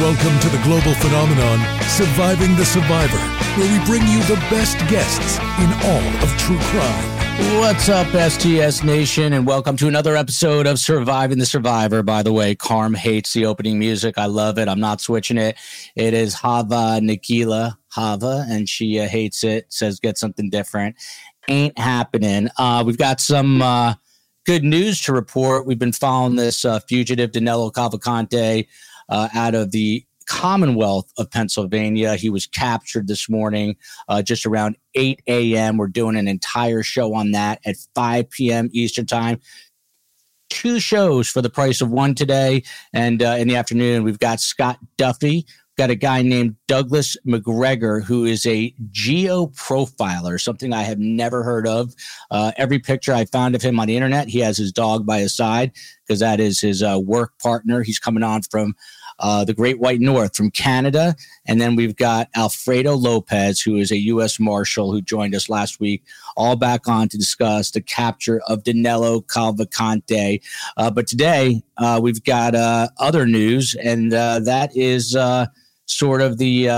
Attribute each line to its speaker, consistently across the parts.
Speaker 1: Welcome to the global phenomenon, Surviving the Survivor, where we bring you the best guests in all of true crime.
Speaker 2: What's up, STS Nation, and welcome to another episode of Surviving the Survivor. By the way, Carm hates the opening music. I love it. I'm not switching it. It is Hava Nagila Hava, and she uh, hates it. Says get something different. Ain't happening. Uh, we've got some uh, good news to report. We've been following this uh, fugitive Danilo Cavalcante uh, out of the Commonwealth of Pennsylvania. He was captured this morning uh, just around 8 a.m. We're doing an entire show on that at 5 p.m. Eastern Time. Two shows for the price of one today. And uh, in the afternoon, we've got Scott Duffy. We've got a guy named Douglas McGregor, who is a geo profiler, something I have never heard of. Uh, every picture I found of him on the internet, he has his dog by his side because that is his uh, work partner. He's coming on from uh, the Great White North from Canada. And then we've got Alfredo Lopez, who is a U.S. Marshal who joined us last week, all back on to discuss the capture of Danilo Cavalcante. Uh, but today uh, we've got uh, other news, and uh, that is uh, sort of the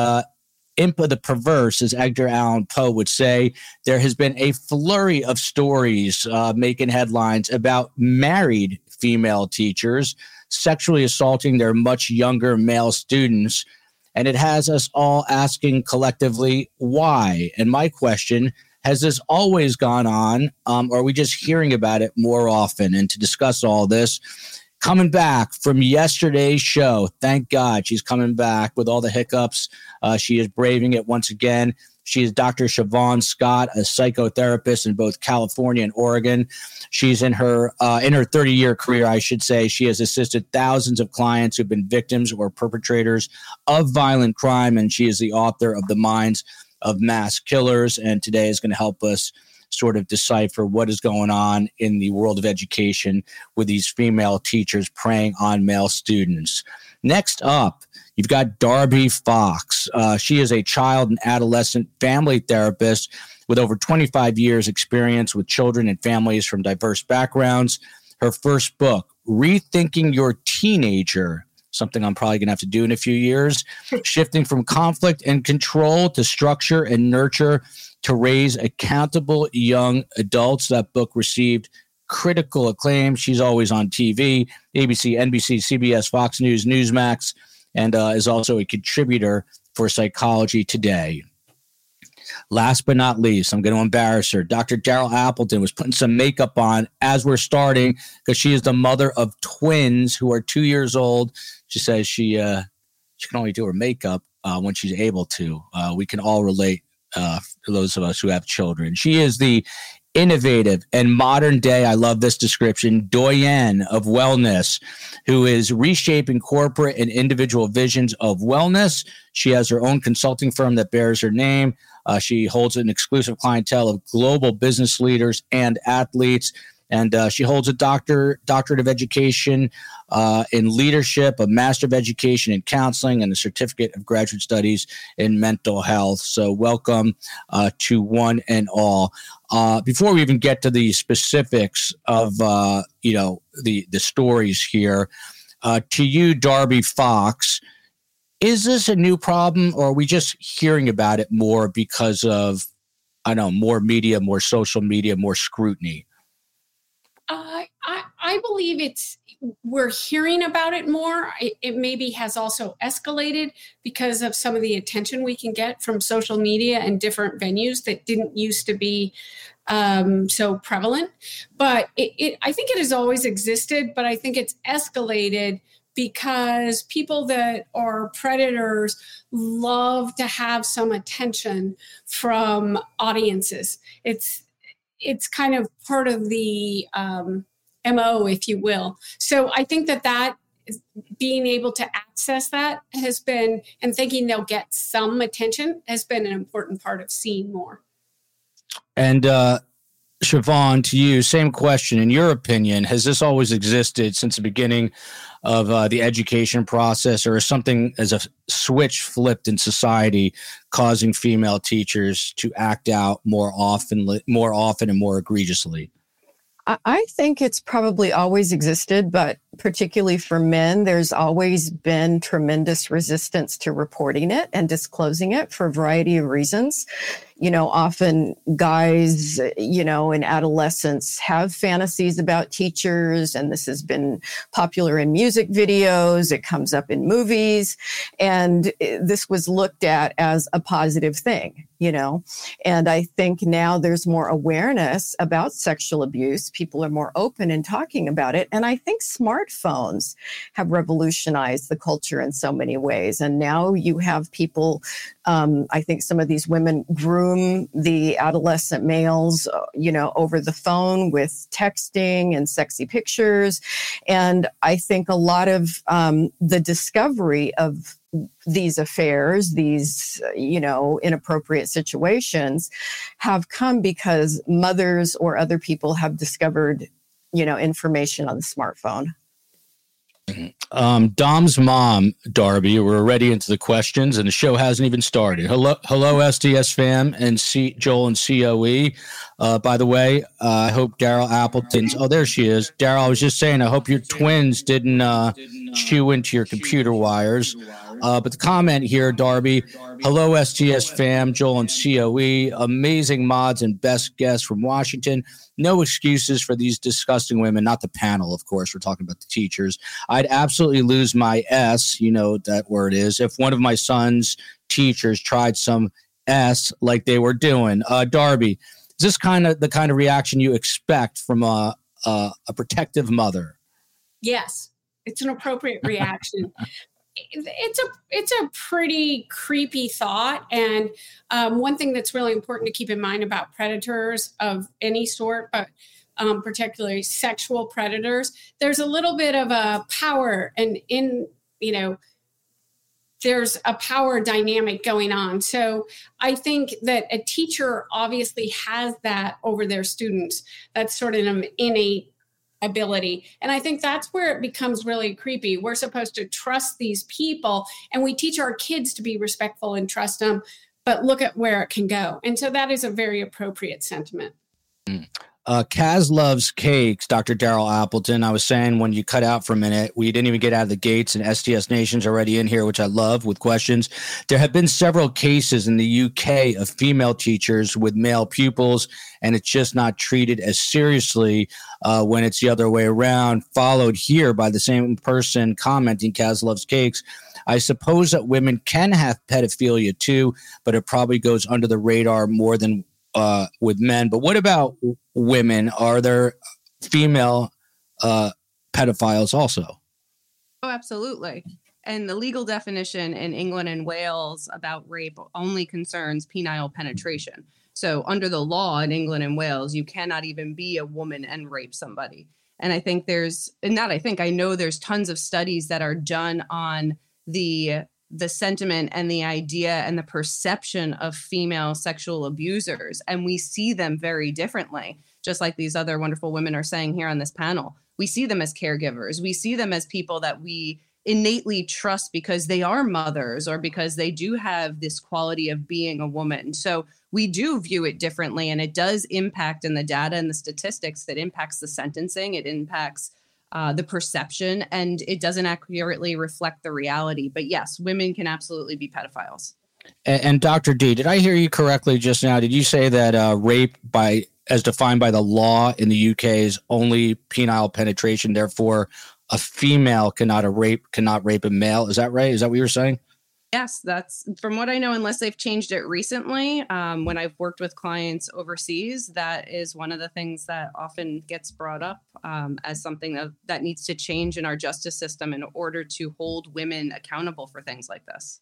Speaker 2: imp of the perverse, as Edgar Allan Poe would say, there has been a flurry of stories uh, making headlines about married female teachers sexually assaulting their much younger male students. And it has us all asking collectively why. And my question has this always gone on, um, or are we just hearing about it more often? And to discuss all this, coming back from yesterday's show, thank God she's coming back with all the hiccups. Uh, she is braving it once again. She is Dr. Shavaun Scott, a psychotherapist in both California and Oregon. She's in her uh, in her 30 year career, I should say. She has assisted thousands of clients who've been victims or perpetrators of violent crime, and she is the author of The Minds of Mass Killers. And today is going to help us sort of decipher what is going on in the world of education with these female teachers preying on male students. Next up, You've got Darby Fox. Uh, she is a child and adolescent family therapist with over 25 years' experience with children and families from diverse backgrounds. Her first book, Rethinking Your Teenager, something I'm probably going to have to do in a few years, shifting from conflict and control to structure and nurture to raise accountable young adults. That book received critical acclaim. She's always on TV, ABC, NBC, CBS, Fox News, Newsmax and uh, is also a contributor for Psychology Today. Last but not least, I'm going to embarrass her. Dr. Daryl Appleton was putting some makeup on as we're starting because she is the mother of twins who are two years old. She says she uh, she can only do her makeup uh, when she's able to. Uh, we can all relate uh, those of us who have children. She is the innovative and modern day, I love this description, doyen of wellness, who is reshaping corporate and individual visions of wellness. She has her own consulting firm that bears her name. Uh, she holds an exclusive clientele of global business leaders and athletes and uh, she holds a doctor doctorate of education uh, in leadership, a master of education in counseling, and a certificate of graduate studies in mental health. So, welcome uh, to one and all. Uh, before we even get to the specifics of uh, you know the the stories here, uh, to you, Darby Fox. Is this a new problem, or are we just hearing about it more because of, I don't know, more media, more social media, more scrutiny?
Speaker 3: Uh, I, I believe it's we're hearing about it more. It, it, maybe has also escalated because of some of the attention we can get from social media and different venues that didn't used to be um, so prevalent. But it, it, I think it has always existed, but I think it's escalated because people that are predators love to have some attention from audiences. It's it's kind of part of the um, mo if you will so i think that that being able to access that has been and thinking they'll get some attention has been an important part of seeing more
Speaker 2: and uh Shavaun, to you, same question. In your opinion, has this always existed since the beginning of uh, the education process, or is something as a switch flipped in society, causing female teachers to act out more often, more often, and more egregiously?
Speaker 4: I think it's probably always existed, but particularly for men, there's always been tremendous resistance to reporting it and disclosing it for a variety of reasons you know, often guys, you know, in adolescence have fantasies about teachers, and this has been popular in music videos. It comes up in movies, and eh, this was looked at as a positive thing, you know. And I think now there's more awareness about sexual abuse. People are more open in talking about it. And I think smartphones have revolutionized the culture in so many ways. And now you have people, um, I think some of these women groom the adolescent males, uh, you know, over the phone with texting and sexy pictures. And I think a lot of um, the discovery of these affairs, these, you know, inappropriate situations have come because mothers or other people have discovered, you know, information on the smartphone.
Speaker 2: Um, Dom's mom, Darby, we're already into the questions, and the show hasn't even started. Hello, hello, STS fam and C- Joel and COE. Uh, by the way, uh, I hope Daryl Appleton's. Oh, there she is. Daryl, I was just saying, I hope your twins didn't uh, chew into your computer wires. Uh, but the comment here, Darby, hello, STS fam, Joel and COE, amazing mods and best guests from Washington. No excuses for these disgusting women, not the panel, of course. We're talking about the teachers. I'd absolutely lose my S, you know what that word is, if one of my son's teachers tried some S like they were doing. Uh, Darby, is this kind of the kind of reaction you expect from a, a, a protective mother?
Speaker 3: Yes, it's an appropriate reaction it's a it's a pretty creepy thought. And um, one thing that's really important to keep in mind about predators of any sort but um, particularly sexual predators there's a little bit of a power and in you know there's a power dynamic going on. So i think that a teacher obviously has that over their students. That's sort of an innate ability. And I think that's where it becomes really creepy. We're supposed to trust these people and we teach our kids to be respectful and trust them, but look at where it can go. And so that is a very appropriate sentiment.
Speaker 2: Mm. Uh, Kaz loves cakes, Dr. Daryl Appleton. I was saying when you cut out for a minute, we didn't even get out of the gates, and STS Nation's already in here, which I love with questions. There have been several cases in the UK of female teachers with male pupils, and it's just not treated as seriously uh, when it's the other way around. Followed here by the same person commenting, Kaz loves cakes. I suppose that women can have pedophilia too, but it probably goes under the radar more than uh, with men. But what about women? Are there female uh, pedophiles also?
Speaker 5: Oh, absolutely. And the legal definition in England and Wales about rape only concerns penile penetration. So, under the law in England and Wales, you cannot even be a woman and rape somebody. And I think there's, and that I think I know there's tons of studies that are done on the the sentiment and the idea and the perception of female sexual abusers. And we see them very differently, just like these other wonderful women are saying here on this panel. We see them as caregivers, we see them as people that we innately trust because they are mothers or because they do have this quality of being a woman. So we do view it differently and it does impact in the data and the statistics that impacts the sentencing, it impacts uh, the perception and it doesn't accurately reflect the reality. But yes, women can absolutely be pedophiles.
Speaker 2: And, and Dr. D, did I hear you correctly just now? Did you say that uh, rape by as defined by the law in the UK is only penile penetration, therefore a female cannot a rape cannot rape a male. Is that right? Is that what you were saying?
Speaker 5: Yes, that's from what I know, unless they've changed it recently. Um, when I've worked with clients overseas, that is one of the things that often gets brought up um, as something that, that needs to change in our justice system in order to hold women accountable for things like this.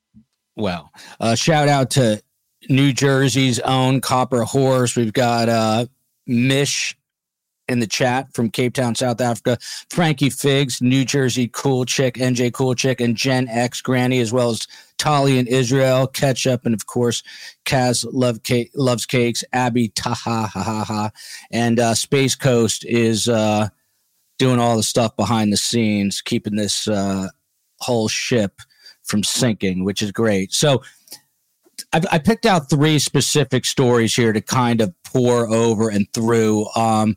Speaker 2: Well, uh, shout out to New Jersey's own Copper Horse. We've got uh, Mish in the chat from Cape Town, South Africa. Frankie Figs, New Jersey Cool Chick, NJ Cool Chick, and Gen X Granny, as well as Tali in Israel, Ketchup, and of course, Kaz Love Cake, Loves Cakes, Abby Taha ha ha ha. And uh, Space Coast is uh, doing all the stuff behind the scenes, keeping this uh, whole ship from sinking, which is great. So, I picked out three specific stories here to kind of pour over and through. Um,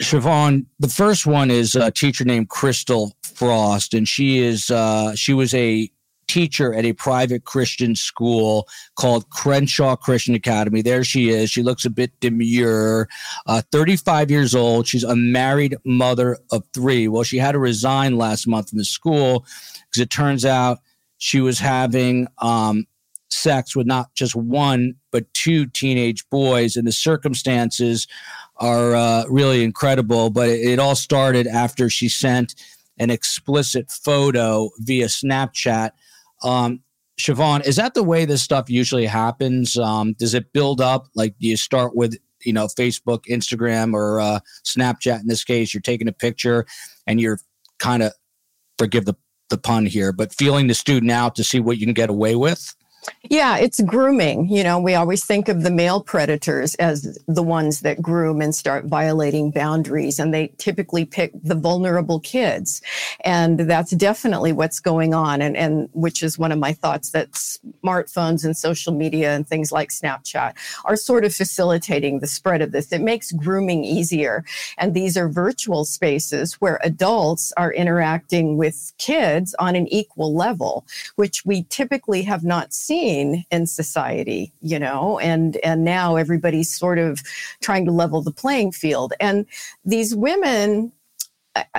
Speaker 2: Shavaun, the first one is a teacher named Crystal Frost, and she is uh, she was a teacher at a private Christian school called Crenshaw Christian Academy. There she is. She looks a bit demure, uh, 35 years old. She's a married mother of three. Well, she had to resign last month from the school because it turns out she was having um, sex with not just one, but two teenage boys. And the circumstances are uh, really incredible. But it, it all started after she sent an explicit photo via Snapchat um, Shavaun, is that the way this stuff usually happens? Um, does it build up? Like, do you start with, you know, Facebook, Instagram, or uh, Snapchat in this case? You're taking a picture and you're kind of, forgive the, the pun here, but feeling the student out to see what you can get away with?
Speaker 4: Yeah, it's grooming. You know, we always think of the male predators as the ones that groom and start violating boundaries, and they typically pick the vulnerable kids. And that's definitely what's going on, and, and which is one of my thoughts that smartphones and social media and things like Snapchat are sort of facilitating the spread of this. It makes grooming easier. And these are virtual spaces where adults are interacting with kids on an equal level, which we typically have not seen seen in society, you know, and and now everybody's sort of trying to level the playing field. And these women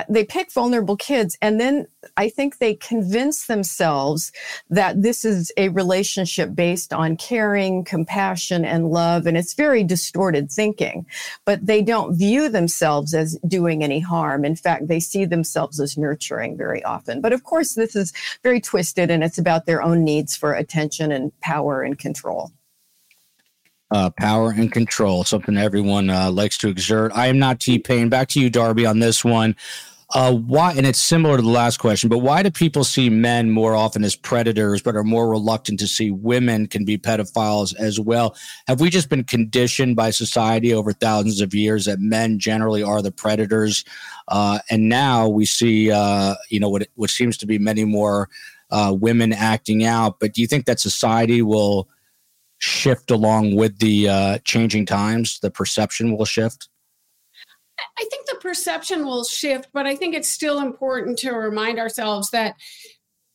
Speaker 4: they pick vulnerable kids and then i think they convince themselves that this is a relationship based on caring compassion and love and it's very distorted thinking. But they don't view themselves as doing any harm. In fact they see themselves as nurturing very often. But of course this is very twisted and it's about their own needs for attention and power and control
Speaker 2: uh, power and control, something everyone uh, likes to exert. I am not T Pain. Back to you, Darby, on this one. Uh, why? And it's similar to the last question, but why do people see men more often as predators, but are more reluctant to see women can be pedophiles as well? Have we just been conditioned by society over thousands of years that men generally are the predators, uh, and now we see, uh, you know, what what seems to be many more uh, women acting out? But do you think that society will? Shift along with the uh, changing times? The perception will shift?
Speaker 3: I think the perception will shift, but I think it's still important to remind ourselves that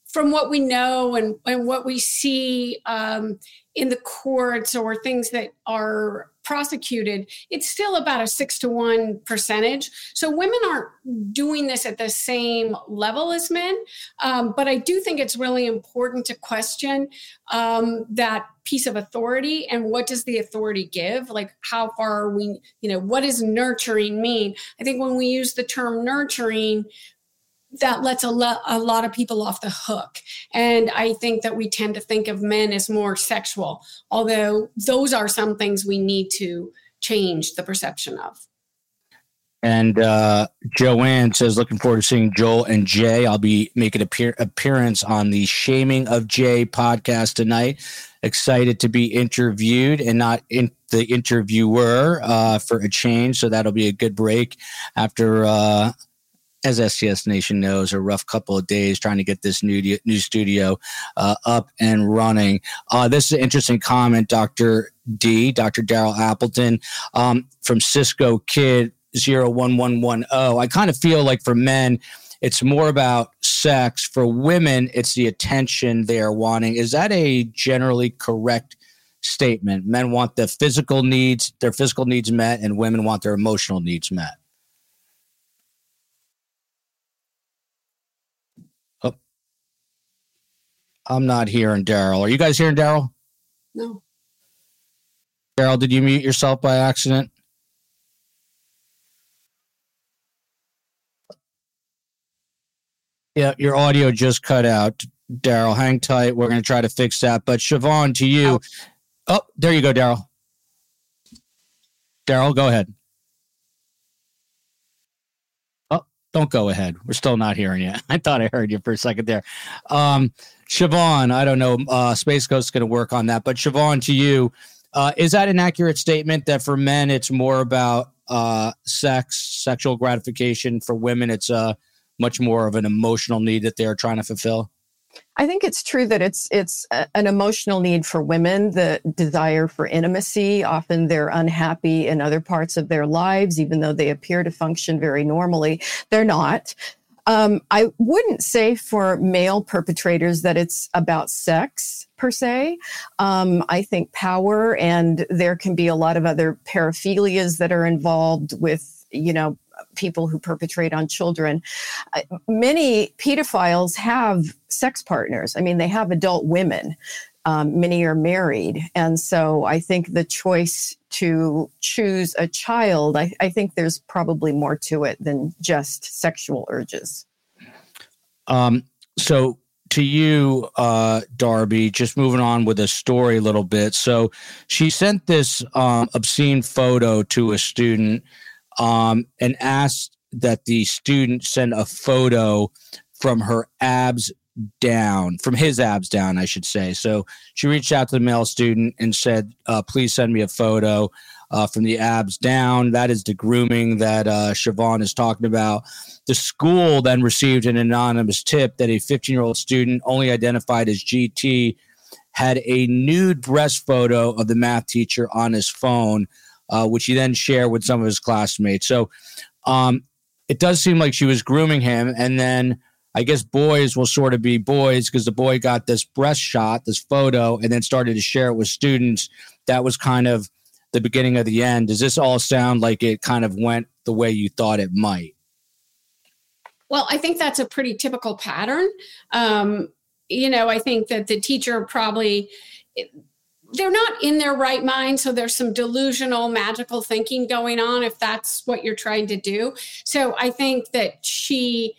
Speaker 3: from what we know and, and what we see um, in the courts or things that are prosecuted, it's still about a six to one percentage. So women aren't doing this at the same level as men. Um, but I do think it's really important to question um, that piece of authority and what does the authority give? Like, how far are we, you know, what does nurturing mean? I think when we use the term nurturing, that lets a, lo- a lot of people off the hook. And I think that we tend to think of men as more sexual, although those are some things we need to change the perception of.
Speaker 2: And uh, Joanne says, looking forward to seeing Joel and Jay. I'll be making an appearance on the Shaming of Jay podcast tonight. Excited to be interviewed and not in the interviewer uh, for a change. So that'll be a good break after uh, as STS Nation knows, a rough couple of days trying to get this new new studio uh, up and running. Uh, this is an interesting comment, Doctor D, Doctor Daryl Appleton um, from Cisco Kid 01110. I kind of feel like for men, it's more about sex. For women, it's the attention they are wanting. Is that a generally correct statement? Men want the physical needs, their physical needs met, and women want their emotional needs met. I'm not hearing Daryl. Are you guys hearing Daryl?
Speaker 3: No.
Speaker 2: Daryl, did you mute yourself by accident? Yeah, your audio just cut out. Daryl, hang tight. We're going to try to fix that. But Shavaun, to you. Oh, there you go, Daryl. Daryl, go ahead. Oh, don't go ahead. We're still not hearing you. I thought I heard you for a second there. Um, Shavaun, I don't know. Uh, Space is going to work on that. But Shavaun, to you, uh, is that an accurate statement that for men it's more about uh, sex, sexual gratification? For women, it's uh, much more of an emotional need that they are trying to fulfill.
Speaker 4: I think it's true that it's it's a, an emotional need for women, the desire for intimacy. Often they're unhappy in other parts of their lives, even though they appear to function very normally. They're not. Um, I wouldn't say for male perpetrators that it's about sex per se. Um, I think power and there can be a lot of other paraphilias that are involved with, you know, people who perpetrate on children. Many pedophiles have sex partners. I mean, they have adult women. Um, many are married. And so I think the choice to choose a child, I, I think there's probably more to it than just sexual urges.
Speaker 2: Um, so to you, uh, Darby, just moving on with the story a little bit. So she sent this um, obscene photo to a student um, and asked that the student send a photo from her abs down, from his abs down, I should say. So she reached out to the male student and said, uh, please send me a photo uh, from the abs down. That is the grooming that uh, Shavaun is talking about. The school then received an anonymous tip that a 15 year old student, only identified as GT, had a nude breast photo of the math teacher on his phone uh, which he then shared with some of his classmates. So um, it does seem like she was grooming him. And then I guess boys will sort of be boys because the boy got this breast shot, this photo, and then started to share it with students. That was kind of the beginning of the end. Does this all sound like it kind of went the way you thought it might?
Speaker 3: Well, I think that's a pretty typical pattern. Um, you know, I think that the teacher probably they're not in their right mind so there's some delusional magical thinking going on if that's what you're trying to do so i think that she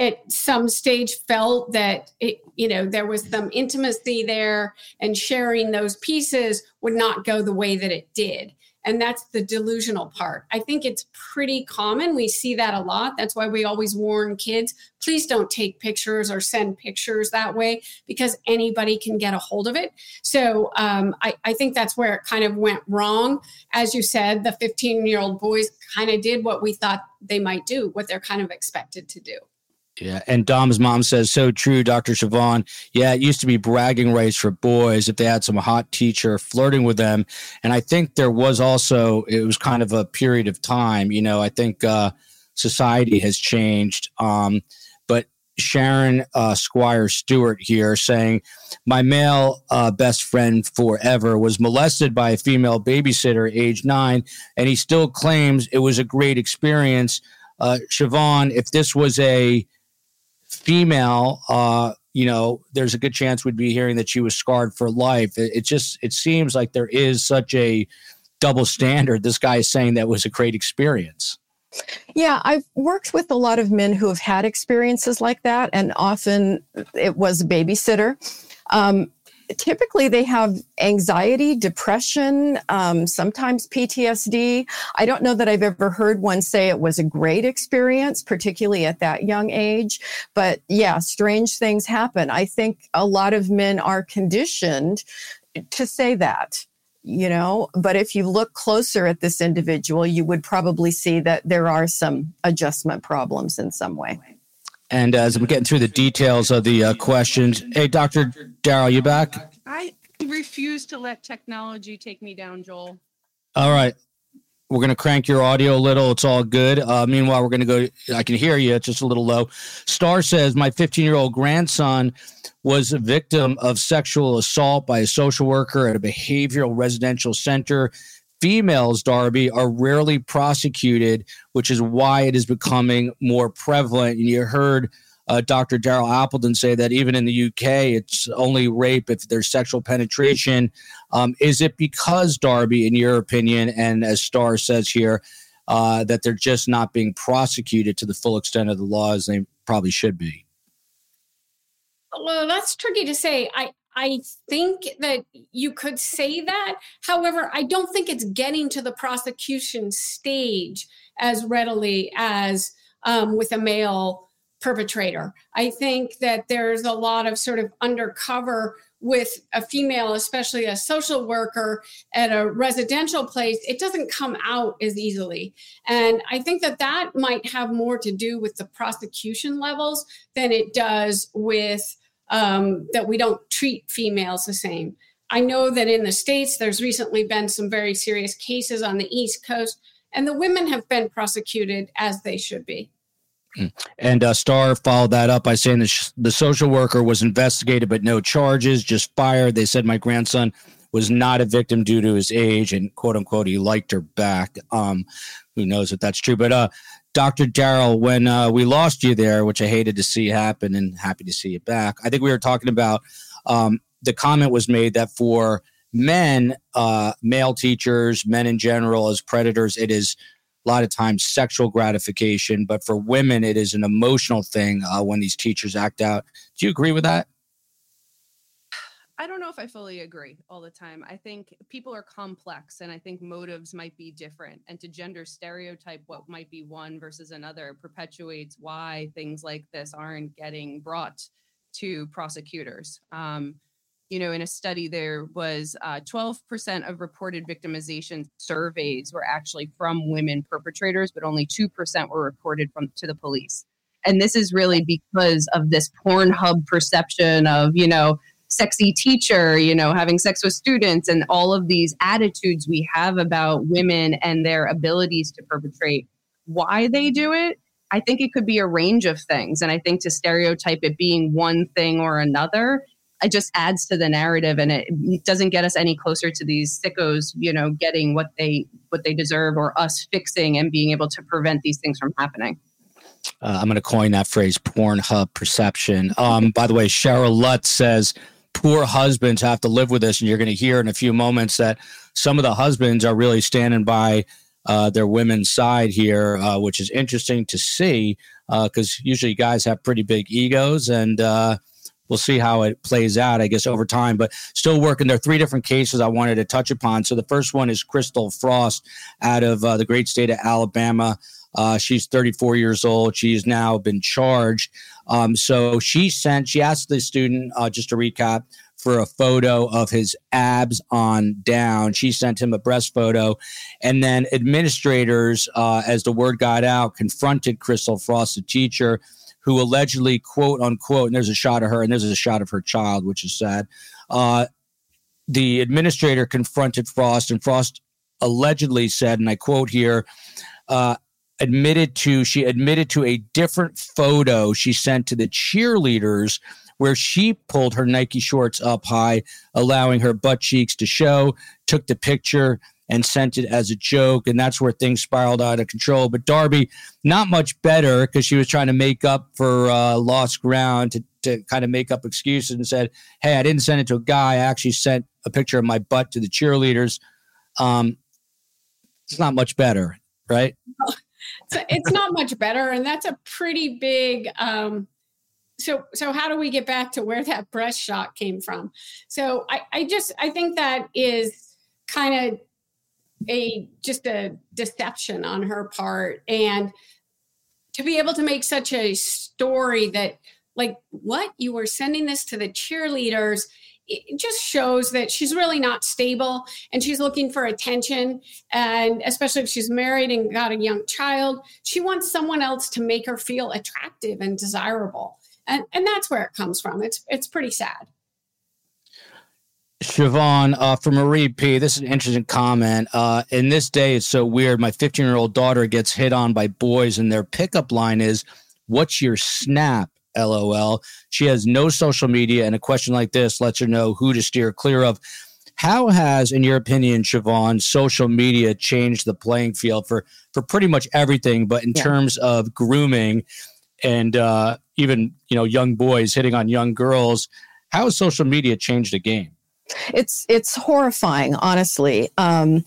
Speaker 3: at some stage felt that it, you know there was some intimacy there and sharing those pieces would not go the way that it did and that's the delusional part. I think it's pretty common. We see that a lot. That's why we always warn kids please don't take pictures or send pictures that way because anybody can get a hold of it. So um, I, I think that's where it kind of went wrong. As you said, the 15 year old boys kind of did what we thought they might do, what they're kind of expected to do.
Speaker 2: Yeah. And Dom's mom says, so true, Dr. Shavaun. Yeah, it used to be bragging rights for boys if they had some hot teacher flirting with them. And I think there was also, it was kind of a period of time. You know, I think uh, society has changed. Um, but Sharon uh, Squire Stewart here saying, My male uh, best friend forever was molested by a female babysitter age nine, and he still claims it was a great experience. Uh, Shavaun, if this was a female, uh, you know, there's a good chance we'd be hearing that she was scarred for life. It, it just it seems like there is such a double standard. This guy is saying that was a great experience.
Speaker 4: Yeah, I've worked with a lot of men who have had experiences like that, and often it was a babysitter. Um, typically they have anxiety, depression, um, sometimes PTSD. I don't know that I've ever heard one say it was a great experience, particularly at that young age. But yeah, strange things happen. I think a lot of men are conditioned to say that you know but if you look closer at this individual you would probably see that there are some adjustment problems in some way
Speaker 2: and as I'm getting through the details of the uh, questions, hey, Dr. Daryl, you back?
Speaker 5: I refuse to let technology take me down, Joel.
Speaker 2: All right. We're going to crank your audio a little. It's all good. Uh, meanwhile, we're going to go. I can hear you. It's just a little low. Star says, My 15 year old grandson was a victim of sexual assault by a social worker at a behavioral residential center females, Darby, are rarely prosecuted, which is why it is becoming more prevalent. And you heard uh, Dr. Daryl Appleton say that even in the UK, it's only rape if there's sexual penetration. Um, is it because, Darby, in your opinion, and as Starr says here, uh, that they're just not being prosecuted to the full extent of the law as they probably should be?
Speaker 3: Well, that's tricky to say. I, I think that you could say that. However, I don't think it's getting to the prosecution stage as readily as um, with a male perpetrator. I think that there's a lot of sort of undercover with a female, especially a social worker at a residential place, it doesn't come out as easily. And I think that that might have more to do with the prosecution levels than it does with um, that we don't treat females the same. I know that in the States, there's recently been some very serious cases on the East Coast, and the women have been prosecuted as they should be.
Speaker 2: Hmm. And uh, Starr followed that up by saying the, sh- the social worker was investigated, but no charges, just fired. They said my grandson was not a victim due to his age, and quote unquote, he liked her back. Um, who knows if that's true? But uh, Dr. Daryl, when uh, we lost you there, which I hated to see happen, and happy to see you back. I think we were talking about um, the comment was made that for men, uh, male teachers, men in general, as predators, it is a lot of times sexual gratification, but for women, it is an emotional thing uh, when these teachers act out. Do you agree with that?
Speaker 5: I don't know if I fully agree all the time. I think people are complex and I think motives might be different. And to gender stereotype what might be one versus another perpetuates why things like this aren't getting brought to prosecutors. Um, you know, in a study, there was uh, 12% of reported victimization surveys were actually from women perpetrators, but only 2% were reported from to the police. And this is really because of this Pornhub perception of, you know, sexy teacher, you know, having sex with students, and all of these attitudes we have about women and their abilities to perpetrate. Why they do it, I think it could be a range of things. And I think to stereotype it being one thing or another it just adds to the narrative and it doesn't get us any closer to these sickos you know getting what they what they deserve or us fixing and being able to prevent these things from happening
Speaker 2: uh, i'm going to coin that phrase pornhub perception um, by the way cheryl lutz says poor husbands have to live with this and you're going to hear in a few moments that some of the husbands are really standing by uh, their women's side here uh, which is interesting to see because uh, usually guys have pretty big egos and uh, we'll see how it plays out, I guess, over time. But still working. There are three different cases I wanted to touch upon. So the first one is Crystal Frost out of uh, the great state of Alabama. Uh, she's 34 years old. She's now been charged. Um, so she sent, she asked the student, uh, just to recap, for a photo of his abs on down. She sent him a breast photo. And then administrators, uh, as the word got out, confronted Crystal Frost, the teacher, who allegedly, quote unquote, and there's a shot of her and there's a shot of her child, which is sad. Uh, the administrator confronted Frost, and Frost allegedly said, and I quote here, uh, admitted to she admitted to a different photo she sent to the cheerleaders where she pulled her Nike shorts up high, allowing her butt cheeks to show, took the picture and sent it as a joke. And that's where things spiraled out of control. But Darby, not much better because she was trying to make up for uh, lost ground to, to kind of make up excuses and said, Hey, I didn't send it to a guy. I actually sent a picture of my butt to the cheerleaders. Um, it's not much better, right?
Speaker 3: So it's not much better. And that's a pretty big. Um, so so how do we get back to where that breast shot came from so i i just i think that is kind of a just a deception on her part and to be able to make such a story that like what you were sending this to the cheerleaders it just shows that she's really not stable and she's looking for attention and especially if she's married and got a young child she wants someone else to make her feel attractive and desirable and and that's where it comes from it's it's pretty sad
Speaker 2: Shavaun, uh, for Marie P, this is an interesting comment. Uh, in this day, it's so weird. My 15 year old daughter gets hit on by boys, and their pickup line is, What's your snap? LOL. She has no social media, and a question like this lets her know who to steer clear of. How has, in your opinion, Shavaun, social media changed the playing field for, for pretty much everything, but in yeah. terms of grooming and uh, even you know young boys hitting on young girls, how has social media changed the game?
Speaker 4: It's it's horrifying, honestly. Um,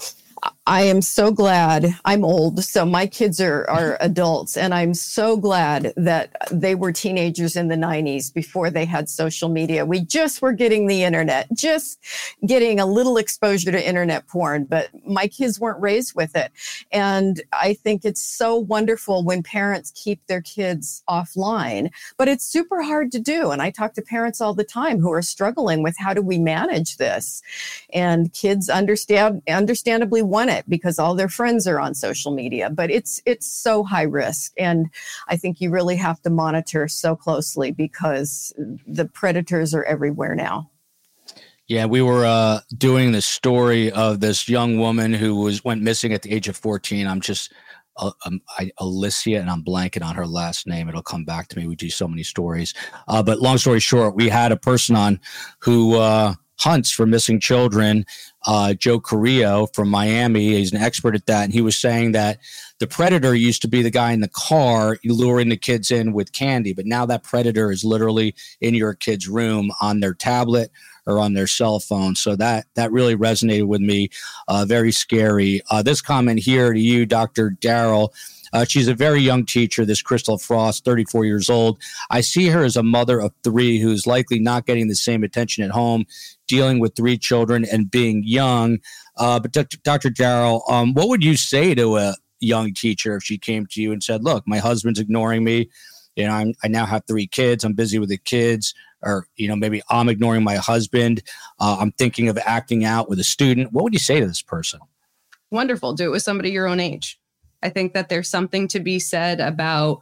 Speaker 4: I am so glad I'm old, so my kids are, are adults, and I'm so glad that they were teenagers in the 90s before they had social media. We just were getting the internet, just getting a little exposure to internet porn, but my kids weren't raised with it. And I think it's so wonderful when parents keep their kids offline, but it's super hard to do. And I talk to parents all the time who are struggling with how do we manage this? And kids understand, understandably want it because all their friends are on social media. But it's it's so high risk, and I think you really have to monitor so closely because the predators are everywhere now.
Speaker 2: Yeah, we were uh, doing the story of this young woman who was went missing at the age of 14. I'm just uh, um, I, Alicia, and I'm blanking on her last name. It'll come back to me. We do so many stories. Uh, but long story short, we had a person on who uh, hunts for missing children. Uh, Joe Carrillo from Miami, he's an expert at that, and he was saying that the predator used to be the guy in the car luring the kids in with candy, but now that predator is literally in your kid's room on their tablet or on their cell phone. So that that really resonated with me. Uh, very scary. Uh, this comment here to you, Dr. Daryl. Uh, she's a very young teacher, this Crystal Frost, 34 years old. I see her as a mother of three who's likely not getting the same attention at home, dealing with three children and being young. Uh, but Dr. Daryl, um, what would you say to a young teacher if she came to you and said, Look, my husband's ignoring me? You know, I'm, I now have three kids. I'm busy with the kids or you know maybe i'm ignoring my husband uh, i'm thinking of acting out with a student what would you say to this person
Speaker 5: wonderful do it with somebody your own age i think that there's something to be said about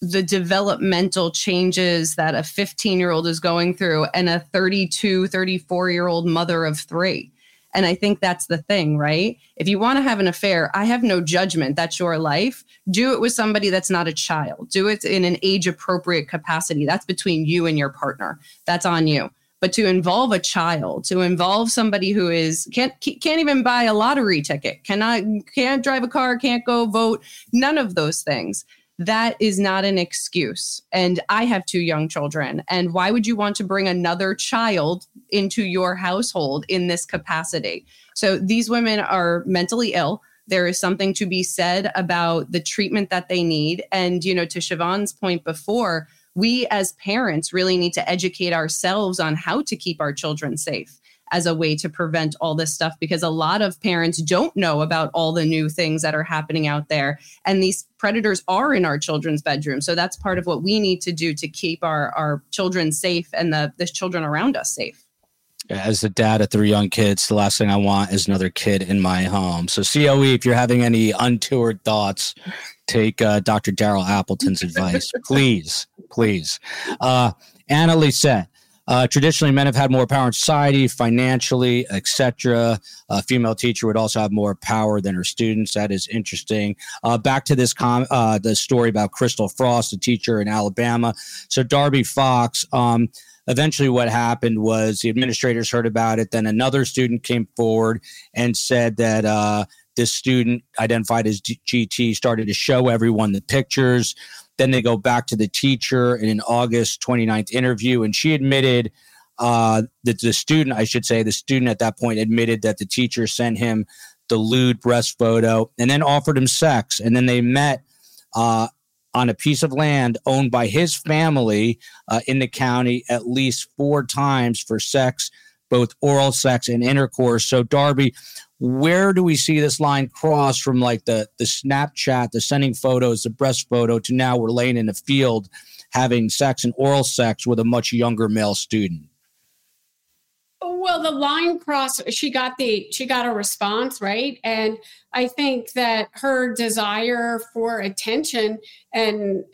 Speaker 5: the developmental changes that a 15 year old is going through and a 32 34 year old mother of three and I think that's the thing, right? If you want to have an affair, I have no judgment. That's your life. Do it with somebody that's not a child. Do it in an age appropriate capacity. That's between you and your partner. That's on you. But to involve a child, to involve somebody who is can't can't even buy a lottery ticket, cannot can't drive a car, can't go vote, none of those things that is not an excuse. And I have two young children. And why would you want to bring another child into your household in this capacity? So these women are mentally ill. There is something to be said about the treatment that they need. And, you know, to Shavaun's point before, we as parents really need to educate ourselves on how to keep our children safe as a way to prevent all this stuff because a lot of parents don't know about all the new things that are happening out there. And these predators are in our children's bedrooms. So that's part of what we need to do to keep our, our children safe and the, the children around us safe.
Speaker 2: As a dad of three young kids, the last thing I want is another kid in my home. So, COE, if you're having any untoward thoughts, take uh, Dr. Daryl Appleton's advice. please, please. Uh, Anna Lisette, uh, traditionally, men have had more power in society, financially, etc. A female teacher would also have more power than her students. That is interesting. Uh, back to this com- uh, the story about Crystal Frost, a teacher in Alabama. So Darby Fox. Um, eventually, what happened was the administrators heard about it. Then another student came forward and said that uh, this student identified as GT started to show everyone the pictures. Then they go back to the teacher in an August 29th interview, and she admitted uh, that the student, I should say, the student at that point admitted that the teacher sent him the lewd breast photo and then offered him sex. And then they met uh, on a piece of land owned by his family uh, in the county at least four times for sex, both oral sex and intercourse. So, Darby, where do we see this line cross from like the the Snapchat, the sending photos, the breast photo to now we're laying in the field having sex and oral sex with a much younger male student?
Speaker 3: Well, the line cross, she got the she got a response, right? And I think that her desire for attention and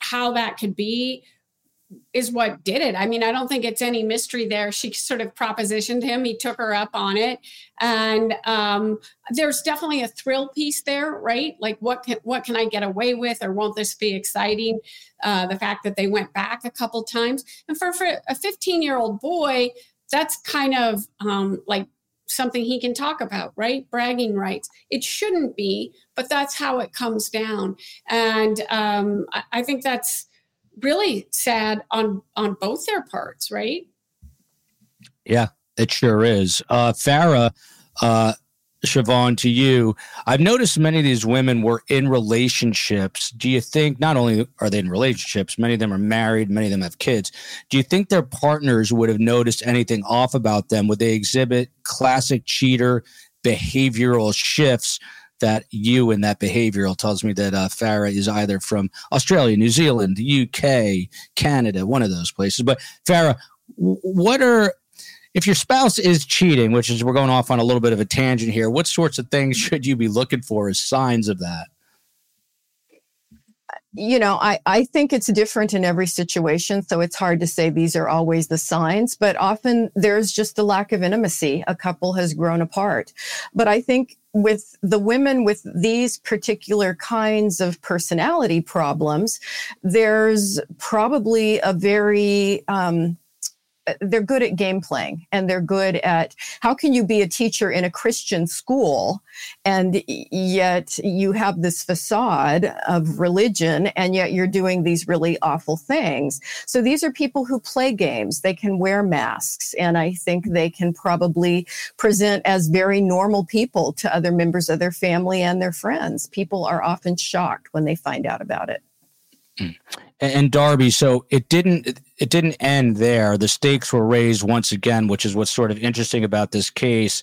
Speaker 3: how that could be is what did it. I mean, I don't think it's any mystery there. She sort of propositioned him. He took her up on it, and um, there's definitely a thrill piece there, right? Like, what can what can I get away with, or won't this be exciting? Uh, the fact that they went back a couple times, and for, for a 15 year old boy, that's kind of um, like something he can talk about, right? Bragging rights. It shouldn't be, but that's how it comes down, and um, I, I think that's really sad on on both their parts, right?
Speaker 2: Yeah, it sure is. Uh, Farah, uh, Shavaun, to you, I've noticed many of these women were in relationships. Do you think not only are they in relationships, many of them are married, many of them have kids. Do you think their partners would have noticed anything off about them? Would they exhibit classic cheater behavioral shifts that you and that behavioral tells me that uh, Farah is either from Australia, New Zealand, UK, Canada, one of those places. But Farah, what are if your spouse is cheating, which is we're going off on a little bit of a tangent here, what sorts of things should you be looking for as signs of that?
Speaker 4: you know, I, I think it's different in every situation. So it's hard to say these are always the signs, but often there's just a lack of intimacy. A couple has grown apart. But I think with the women with these particular kinds of personality problems, there's probably a very, um, Uh, they're good at game playing and they're good at how can you be a teacher in a Christian school and yet you have this facade of religion and yet you're doing these really awful things. So these are people who play games. They can wear masks and I think they can probably present as very normal people to other members of their family and their friends. People are often shocked when they find out about it.
Speaker 2: And Darby. So it didn't it didn't end there. The stakes were raised once again, which is what's sort of interesting about this case.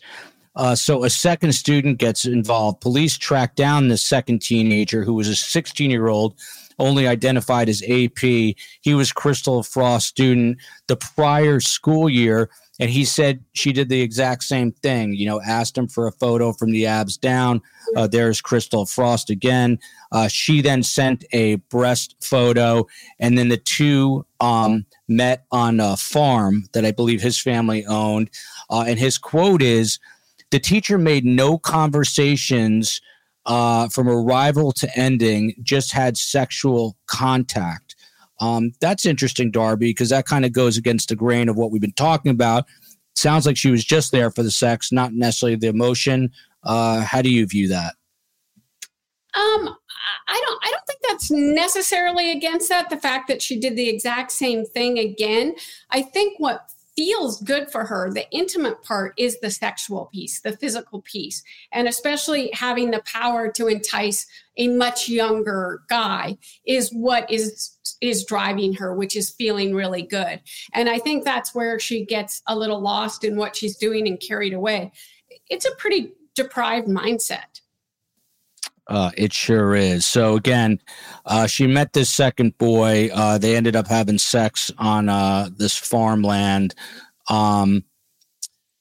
Speaker 2: Uh, so a second student gets involved. Police track down this second teenager who was a 16 year old, only identified as AP. He was Crystal Frost student the prior school year and he said she did the exact same thing you know asked him for a photo from the abs down. Uh, there's crystal frost again. Uh, she then sent a breast photo and then the two um, met on a farm that i believe his family owned. Uh, and his quote is the teacher made no conversations uh, from arrival to ending just had sexual contact um, that's interesting, Darby, because that kind of goes against the grain of what we've been talking about. Sounds like she was just there for the sex, not necessarily the emotion. Uh, how do you view that?
Speaker 3: Um, I don't. I don't think that's necessarily against that. The fact that she did the exact same thing again. I think what feels good for her. The intimate part is the sexual piece, the physical piece, and especially having the power to entice a much younger guy is what is is driving her, which is feeling really good. And I think that's where she gets a little lost in what she's doing and carried away. It's a pretty deprived mindset.
Speaker 2: Uh, it sure is. So again, uh, she met this second boy. Uh, they ended up having sex on uh, this farmland. Um,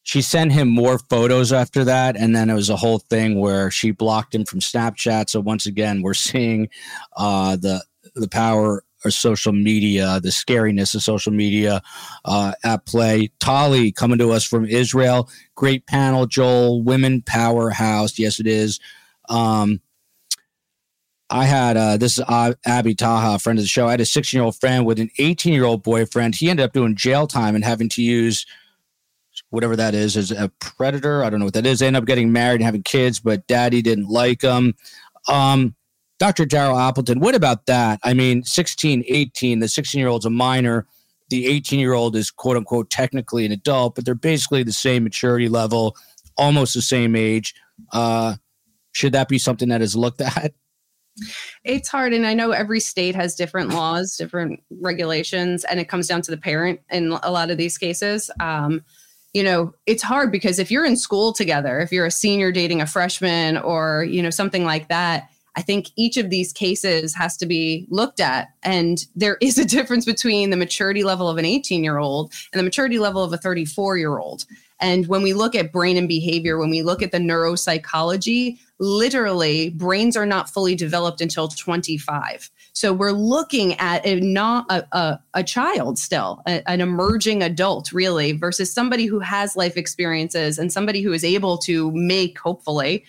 Speaker 2: she sent him more photos after that, and then it was a whole thing where she blocked him from Snapchat. So once again, we're seeing uh, the the power of social media, the scariness of social media uh, at play. Tali coming to us from Israel. Great panel, Joel. Women powerhouse. Yes, it is. Um, I had uh, this is Abby Taha, friend of the show. I had a 16 year old friend with an 18 year old boyfriend. He ended up doing jail time and having to use whatever that is as a predator. I don't know what that is. They ended up getting married and having kids, but daddy didn't like them. Um, Dr. Daryl Appleton, what about that? I mean, 16, 18, the 16 year old's a minor. The 18 year old is quote unquote technically an adult, but they're basically the same maturity level, almost the same age. Uh, should that be something that is looked at?
Speaker 5: It's hard. And I know every state has different laws, different regulations, and it comes down to the parent in a lot of these cases. Um, you know, it's hard because if you're in school together, if you're a senior dating a freshman or, you know, something like that, I think each of these cases has to be looked at. And there is a difference between the maturity level of an 18 year old and the maturity level of a 34 year old. And when we look at brain and behavior, when we look at the neuropsychology, literally brains are not fully developed until 25. So we're looking at a not a, a, a child still, a, an emerging adult, really, versus somebody who has life experiences and somebody who is able to make, hopefully,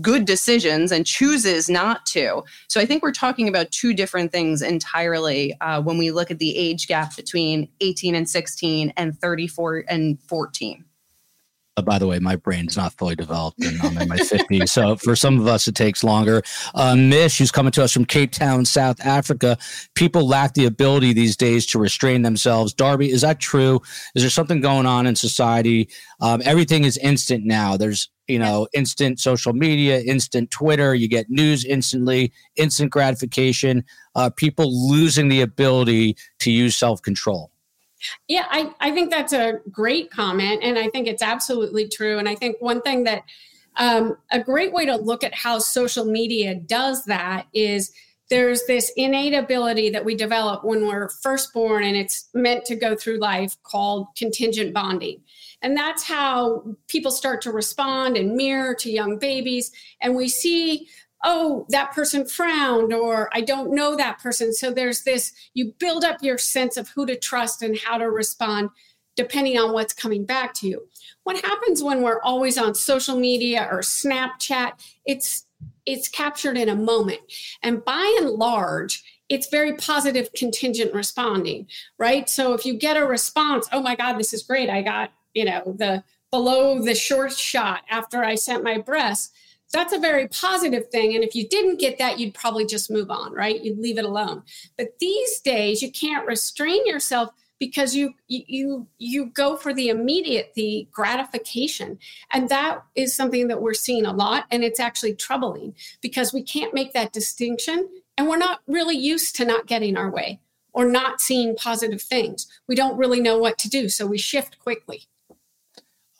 Speaker 5: good decisions and chooses not to. So I think we're talking about two different things entirely uh, when we look at the age gap between 18 and 16 and 34 and 14.
Speaker 2: Uh, by the way, my brain's not fully developed and I'm in my 50s. So for some of us, it takes longer. Uh, Mish, who's coming to us from Cape Town, South Africa. People lack the ability these days to restrain themselves. Darby, is that true? Is there something going on in society? Um, everything is instant now. There's, you know, instant social media, instant Twitter. You get news instantly, instant gratification. Uh, people losing the ability to use self control.
Speaker 3: Yeah, I, I think that's a great comment. And I think it's absolutely true. And I think one thing that um, a great way to look at how social media does that is there's this innate ability that we develop when we're first born and it's meant to go through life called contingent bonding. And that's how people start to respond and mirror to young babies. And we see, oh, that person frowned, or I don't know that person. So there's this, you build up your sense of who to trust and how to respond depending on what's coming back to you. What happens when we're always on social media or Snapchat? It's it's captured in a moment. And by and large, it's very positive contingent responding, right? So if you get a response, oh my God, this is great. I got, you know, the below the short shot after I sent my breast. That's a very positive thing. And if you didn't get that, you'd probably just move on, right? You'd leave it alone. But these days, you can't restrain yourself because you you you go for the immediate the gratification and that is something that we're seeing a lot and it's actually troubling because we can't make that distinction and we're not really used to not getting our way or not seeing positive things we don't really know what to do so we shift quickly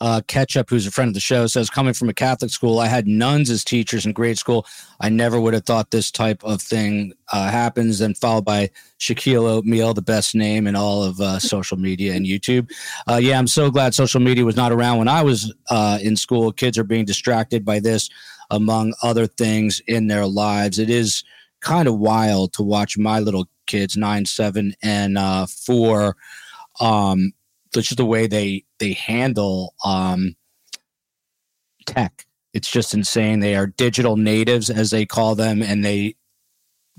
Speaker 2: uh, Ketchup, who's a friend of the show, says, coming from a Catholic school, I had nuns as teachers in grade school. I never would have thought this type of thing uh, happens. And followed by Shaquille Oatmeal, the best name in all of uh, social media and YouTube. Uh, yeah, I'm so glad social media was not around when I was uh, in school. Kids are being distracted by this, among other things in their lives. It is kind of wild to watch my little kids, nine, seven, and uh, four. Um, just the way they they handle um, tech. It's just insane. They are digital natives, as they call them, and they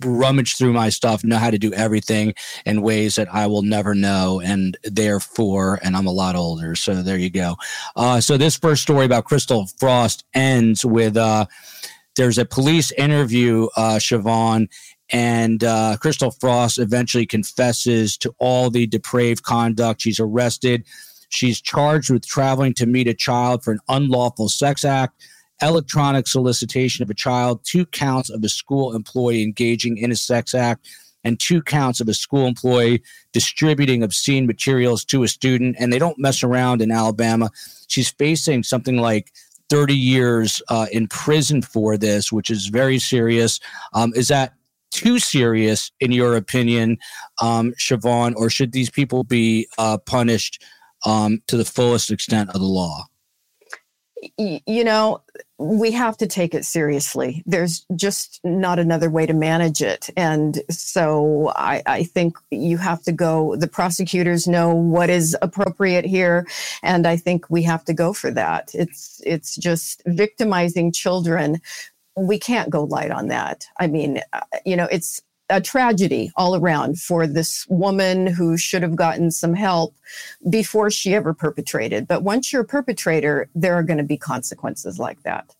Speaker 2: rummage through my stuff, know how to do everything in ways that I will never know. And therefore, and I'm a lot older. So there you go. Uh, so this first story about Crystal Frost ends with uh, there's a police interview, uh, Shavaun, and uh, Crystal Frost eventually confesses to all the depraved conduct. She's arrested. She's charged with traveling to meet a child for an unlawful sex act, electronic solicitation of a child, two counts of a school employee engaging in a sex act, and two counts of a school employee distributing obscene materials to a student. And they don't mess around in Alabama. She's facing something like 30 years uh, in prison for this, which is very serious. Um, is that too serious, in your opinion, um, Shavaun, or should these people be uh, punished um, to the fullest extent of the law?
Speaker 4: You know, we have to take it seriously. There's just not another way to manage it. And so I, I, think you have to go, the prosecutors know what is appropriate here. And I think we have to go for that. It's, it's just victimizing children we can't go light on that. I mean, uh, you know, it's a tragedy all around for this woman who should have gotten some help before she ever perpetrated. But once you're a perpetrator, there are going to be consequences like that.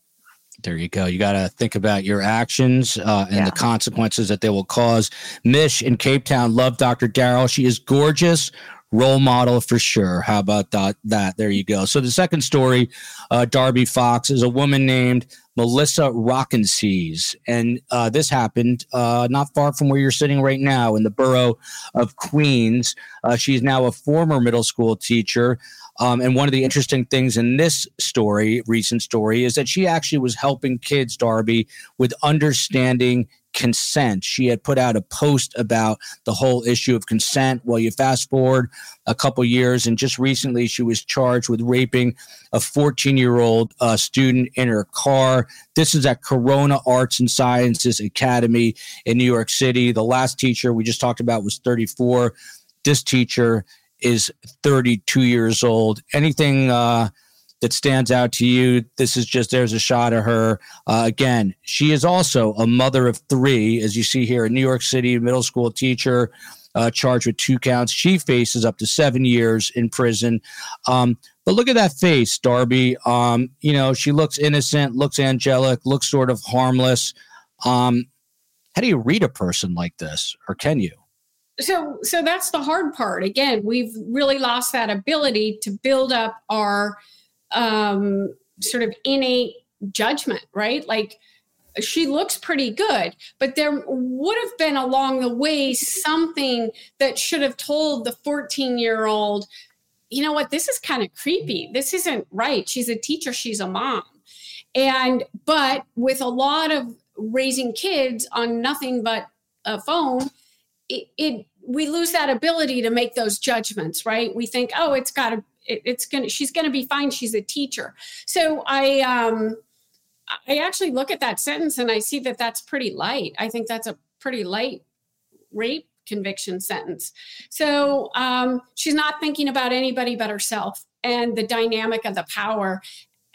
Speaker 2: There you go. You got to think about your actions uh, and yeah. the consequences that they will cause. Mish in Cape Town, love Dr. Daryl. She is gorgeous, role model for sure. How about that? That there you go. So the second story, uh, Darby Fox is a woman named Melissa Rockensies, and uh, this happened uh, not far from where you're sitting right now in the borough of Queens. Uh, she's now a former middle school teacher. Um, and one of the interesting things in this story, recent story, is that she actually was helping kids, Darby, with understanding consent. She had put out a post about the whole issue of consent. Well, you fast forward a couple years, and just recently she was charged with raping a 14 year old uh, student in her car. This is at Corona Arts and Sciences Academy in New York City. The last teacher we just talked about was 34. This teacher is 32 years old. Anything, uh, that stands out to you? This is just there's a shot of her. Uh, again, she is also a mother of three, as you see here, a New York City middle school teacher. Uh, charged with two counts. She faces up to seven years in prison. Um, but look at that face, Darby. Um, you know, she looks innocent, looks angelic, looks sort of harmless. Um, how do you read a person like this, or can you?
Speaker 3: So, so that's the hard part. Again, we've really lost that ability to build up our um, sort of innate judgment, right? Like she looks pretty good, but there would have been along the way something that should have told the 14 year old, you know what, this is kind of creepy. This isn't right. She's a teacher, she's a mom. And, but with a lot of raising kids on nothing but a phone, it, it we lose that ability to make those judgments, right? We think, oh, it's got to, it, it's gonna, she's gonna be fine. She's a teacher. So I, um, I actually look at that sentence and I see that that's pretty light. I think that's a pretty light rape conviction sentence. So um, she's not thinking about anybody but herself and the dynamic of the power.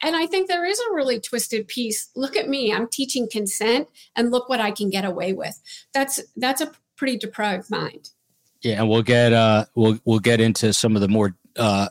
Speaker 3: And I think there is a really twisted piece. Look at me, I'm teaching consent, and look what I can get away with. That's that's a pretty deprived mind.
Speaker 2: Yeah, and we'll get uh we'll we'll get into some of the more uh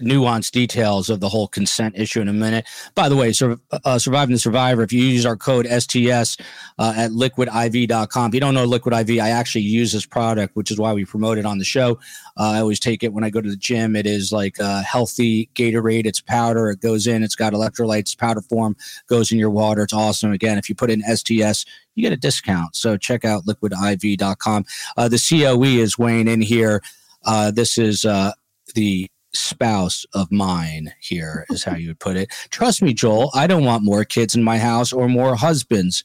Speaker 2: nuanced details of the whole consent issue in a minute. By the way, sur- uh, Surviving the Survivor, if you use our code STS uh, at liquidiv.com, if you don't know Liquid IV, I actually use this product, which is why we promote it on the show. Uh, I always take it when I go to the gym. It is like a healthy Gatorade. It's powder. It goes in. It's got electrolytes, powder form, goes in your water. It's awesome. Again, if you put in STS, you get a discount. So check out liquidiv.com. Uh, the COE is weighing in here. Uh, this is uh, the spouse of mine here is how you would put it. Trust me joel i don't want more kids in my house or more husbands.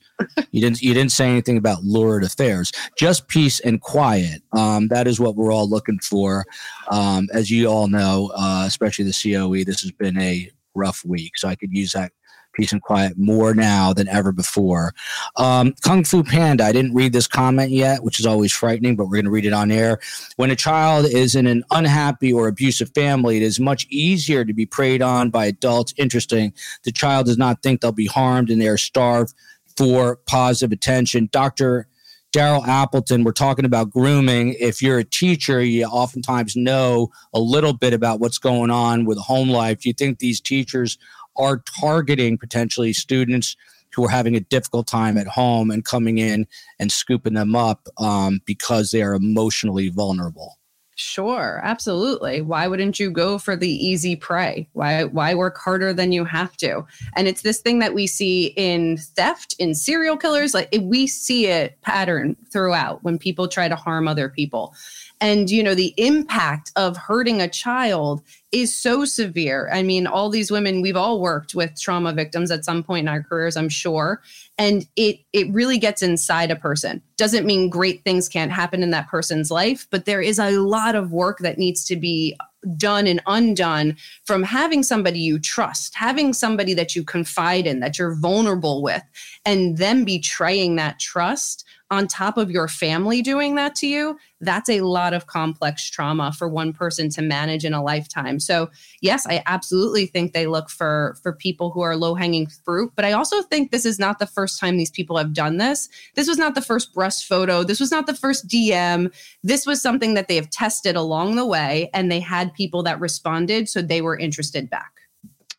Speaker 2: You didn't you didn't say anything about lurid affairs. Just peace and quiet. Um, that is what we're all looking for. Um, as you all know uh, especially the coe this has been a rough week so i could use that peace and quiet more now than ever before. Um, Kung Fu Panda, I didn't read this comment yet, which is always frightening, but we're going to read it on air. When a child is in an unhappy or abusive family, it is much easier to be preyed on by adults. Interesting. The child does not think they'll be harmed and they are starved for positive attention. Dr. Daryl Appleton, we're talking about grooming. If you're a teacher, you oftentimes know a little bit about what's going on with home life. Do you think these teachers are targeting potentially students who are having a difficult time at home and coming in and scooping them up um, because they are emotionally vulnerable.
Speaker 5: Sure, absolutely. Why wouldn't you go for the easy prey? Why why work harder than you have to? And it's this thing that we see in theft, in serial killers, like we see it pattern throughout when people try to harm other people and you know the impact of hurting a child is so severe. I mean all these women we've all worked with trauma victims at some point in our careers i'm sure. And it it really gets inside a person. Doesn't mean great things can't happen in that person's life but there is a lot of work that needs to be done and undone from having somebody you trust having somebody that you confide in that you're vulnerable with and them betraying that trust on top of your family doing that to you, that's a lot of complex trauma for one person to manage in a lifetime. So, yes, I absolutely think they look for for people who are low-hanging fruit, but I also think this is not the first time these people have done this. This was not the first breast photo. This was not the first DM. This was something that they have tested along the way and they had people that responded so they were interested back.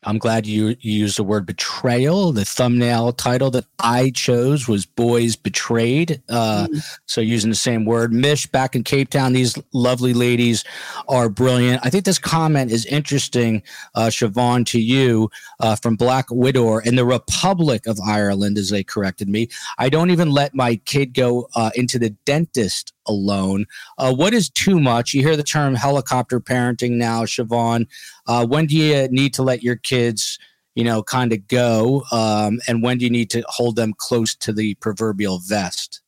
Speaker 2: I'm glad you, you used the word betrayal. The thumbnail title that I chose was Boys Betrayed. Uh, mm. So, using the same word. Mish back in Cape Town, these lovely ladies are brilliant. I think this comment is interesting, uh, Shavaun, to you uh, from Black Widow in the Republic of Ireland, as they corrected me. I don't even let my kid go uh, into the dentist alone. Uh, what is too much? You hear the term helicopter parenting now, Shavaun. Uh, when do you need to let your kids, you know, kind of go? Um, and when do you need to hold them close to the proverbial vest?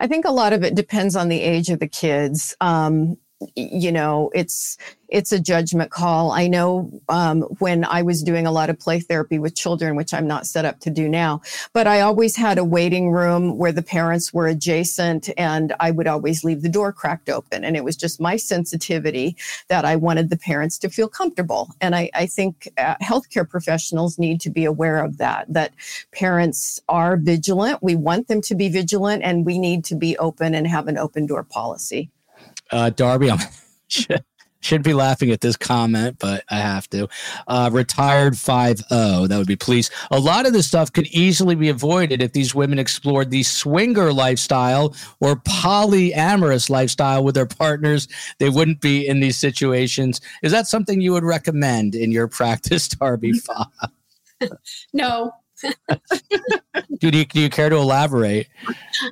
Speaker 4: I think a lot of it depends on the age of the kids. Um, you know, it's it's a judgment call. I know um, when I was doing a lot of play therapy with children, which I'm not set up to do now, but I always had a waiting room where the parents were adjacent and I would always leave the door cracked open. And it was just my sensitivity that I wanted the parents to feel comfortable. And I, I think uh, healthcare professionals need to be aware of that, that parents are vigilant. We want them to be vigilant and we need to be open and have an open door policy.
Speaker 2: Uh, Darby, I'm should be laughing at this comment, but I have to. Uh, retired 5 0, that would be please. A lot of this stuff could easily be avoided if these women explored the swinger lifestyle or polyamorous lifestyle with their partners. They wouldn't be in these situations. Is that something you would recommend in your practice, Darby?
Speaker 3: no,
Speaker 2: do, you, do you care to elaborate?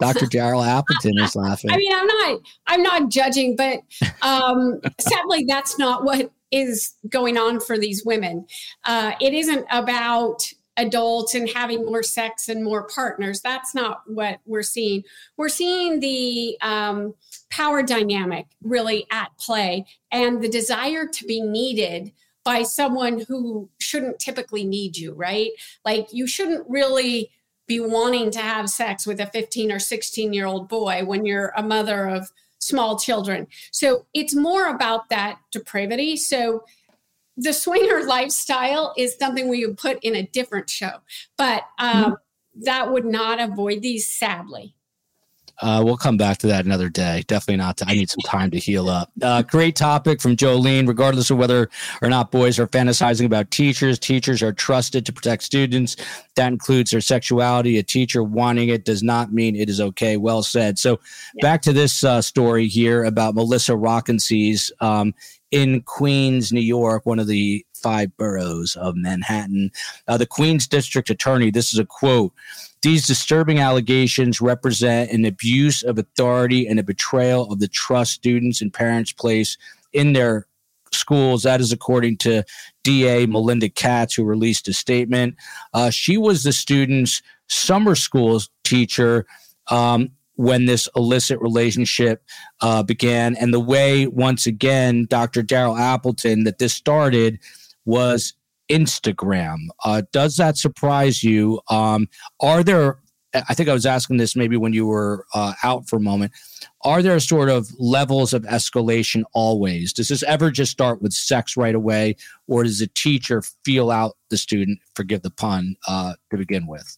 Speaker 2: Dr. Daryl Appleton is laughing.
Speaker 3: I mean, I'm not I'm not judging, but um, sadly, that's not what is going on for these women. Uh, it isn't about adults and having more sex and more partners. That's not what we're seeing. We're seeing the um, power dynamic really at play and the desire to be needed by someone who shouldn't typically need you, right? Like you shouldn't really be wanting to have sex with a 15 or 16 year old boy when you're a mother of small children. So it's more about that depravity. So the swinger lifestyle is something we would put in a different show, but um, mm-hmm. that would not avoid these, sadly.
Speaker 2: Uh, we'll come back to that another day. Definitely not. To, I need some time to heal up. Uh, great topic from Jolene. Regardless of whether or not boys are fantasizing about teachers, teachers are trusted to protect students. That includes their sexuality. A teacher wanting it does not mean it is okay. Well said. So, yeah. back to this uh, story here about Melissa Rockensies um, in Queens, New York, one of the five boroughs of Manhattan. Uh, the Queens District Attorney. This is a quote. These disturbing allegations represent an abuse of authority and a betrayal of the trust students and parents place in their schools. That is according to DA Melinda Katz, who released a statement. Uh, she was the student's summer school teacher. Um, when this illicit relationship uh, began. And the way, once again, Dr. Daryl Appleton, that this started was Instagram. Uh, does that surprise you? Um, are there, I think I was asking this maybe when you were uh, out for a moment, are there sort of levels of escalation always? Does this ever just start with sex right away, or does a teacher feel out the student, forgive the pun, uh, to begin with?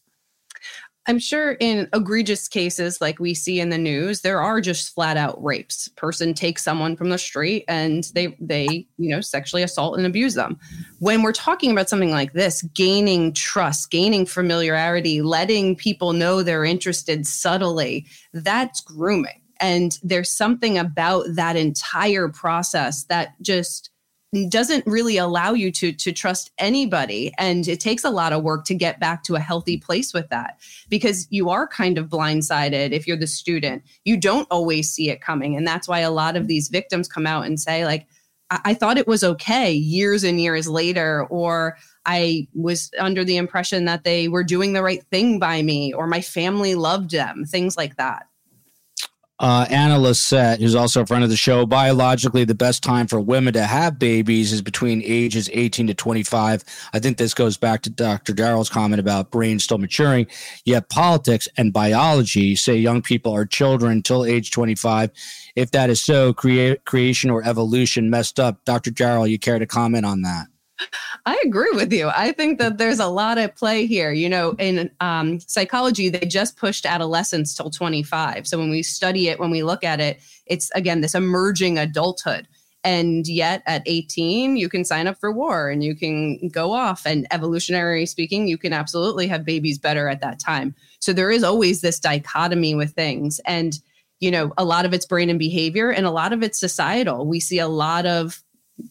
Speaker 5: I'm sure in egregious cases like we see in the news, there are just flat out rapes. Person takes someone from the street and they they, you know, sexually assault and abuse them. When we're talking about something like this, gaining trust, gaining familiarity, letting people know they're interested subtly, that's grooming. And there's something about that entire process that just doesn't really allow you to to trust anybody. And it takes a lot of work to get back to a healthy place with that because you are kind of blindsided if you're the student. You don't always see it coming. And that's why a lot of these victims come out and say like I, I thought it was okay years and years later or I was under the impression that they were doing the right thing by me or my family loved them things like that
Speaker 2: uh, Anna Lissette, who's also a friend of the show, biologically, the best time for women to have babies is between ages 18 to 25. I think this goes back to Dr. Daryl's comment about brains still maturing. Yet politics and biology say young people are children until age 25. If that is so, create, creation or evolution messed up. Dr. Daryl, you care to comment on that?
Speaker 5: I agree with you. I think that there's a lot at play here. You know, in um, psychology, they just pushed adolescence till 25. So when we study it, when we look at it, it's again this emerging adulthood. And yet at 18, you can sign up for war and you can go off. And evolutionary speaking, you can absolutely have babies better at that time. So there is always this dichotomy with things. And, you know, a lot of it's brain and behavior and a lot of it's societal. We see a lot of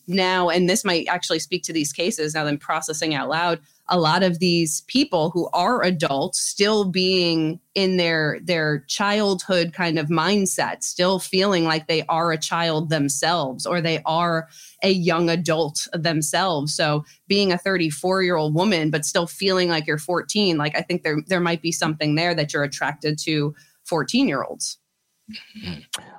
Speaker 5: now, and this might actually speak to these cases now that I'm processing out loud, a lot of these people who are adults still being in their their childhood kind of mindset, still feeling like they are a child themselves or they are a young adult themselves. So being a 34 year old woman, but still feeling like you're 14, like I think there there might be something there that you're attracted to 14 year olds.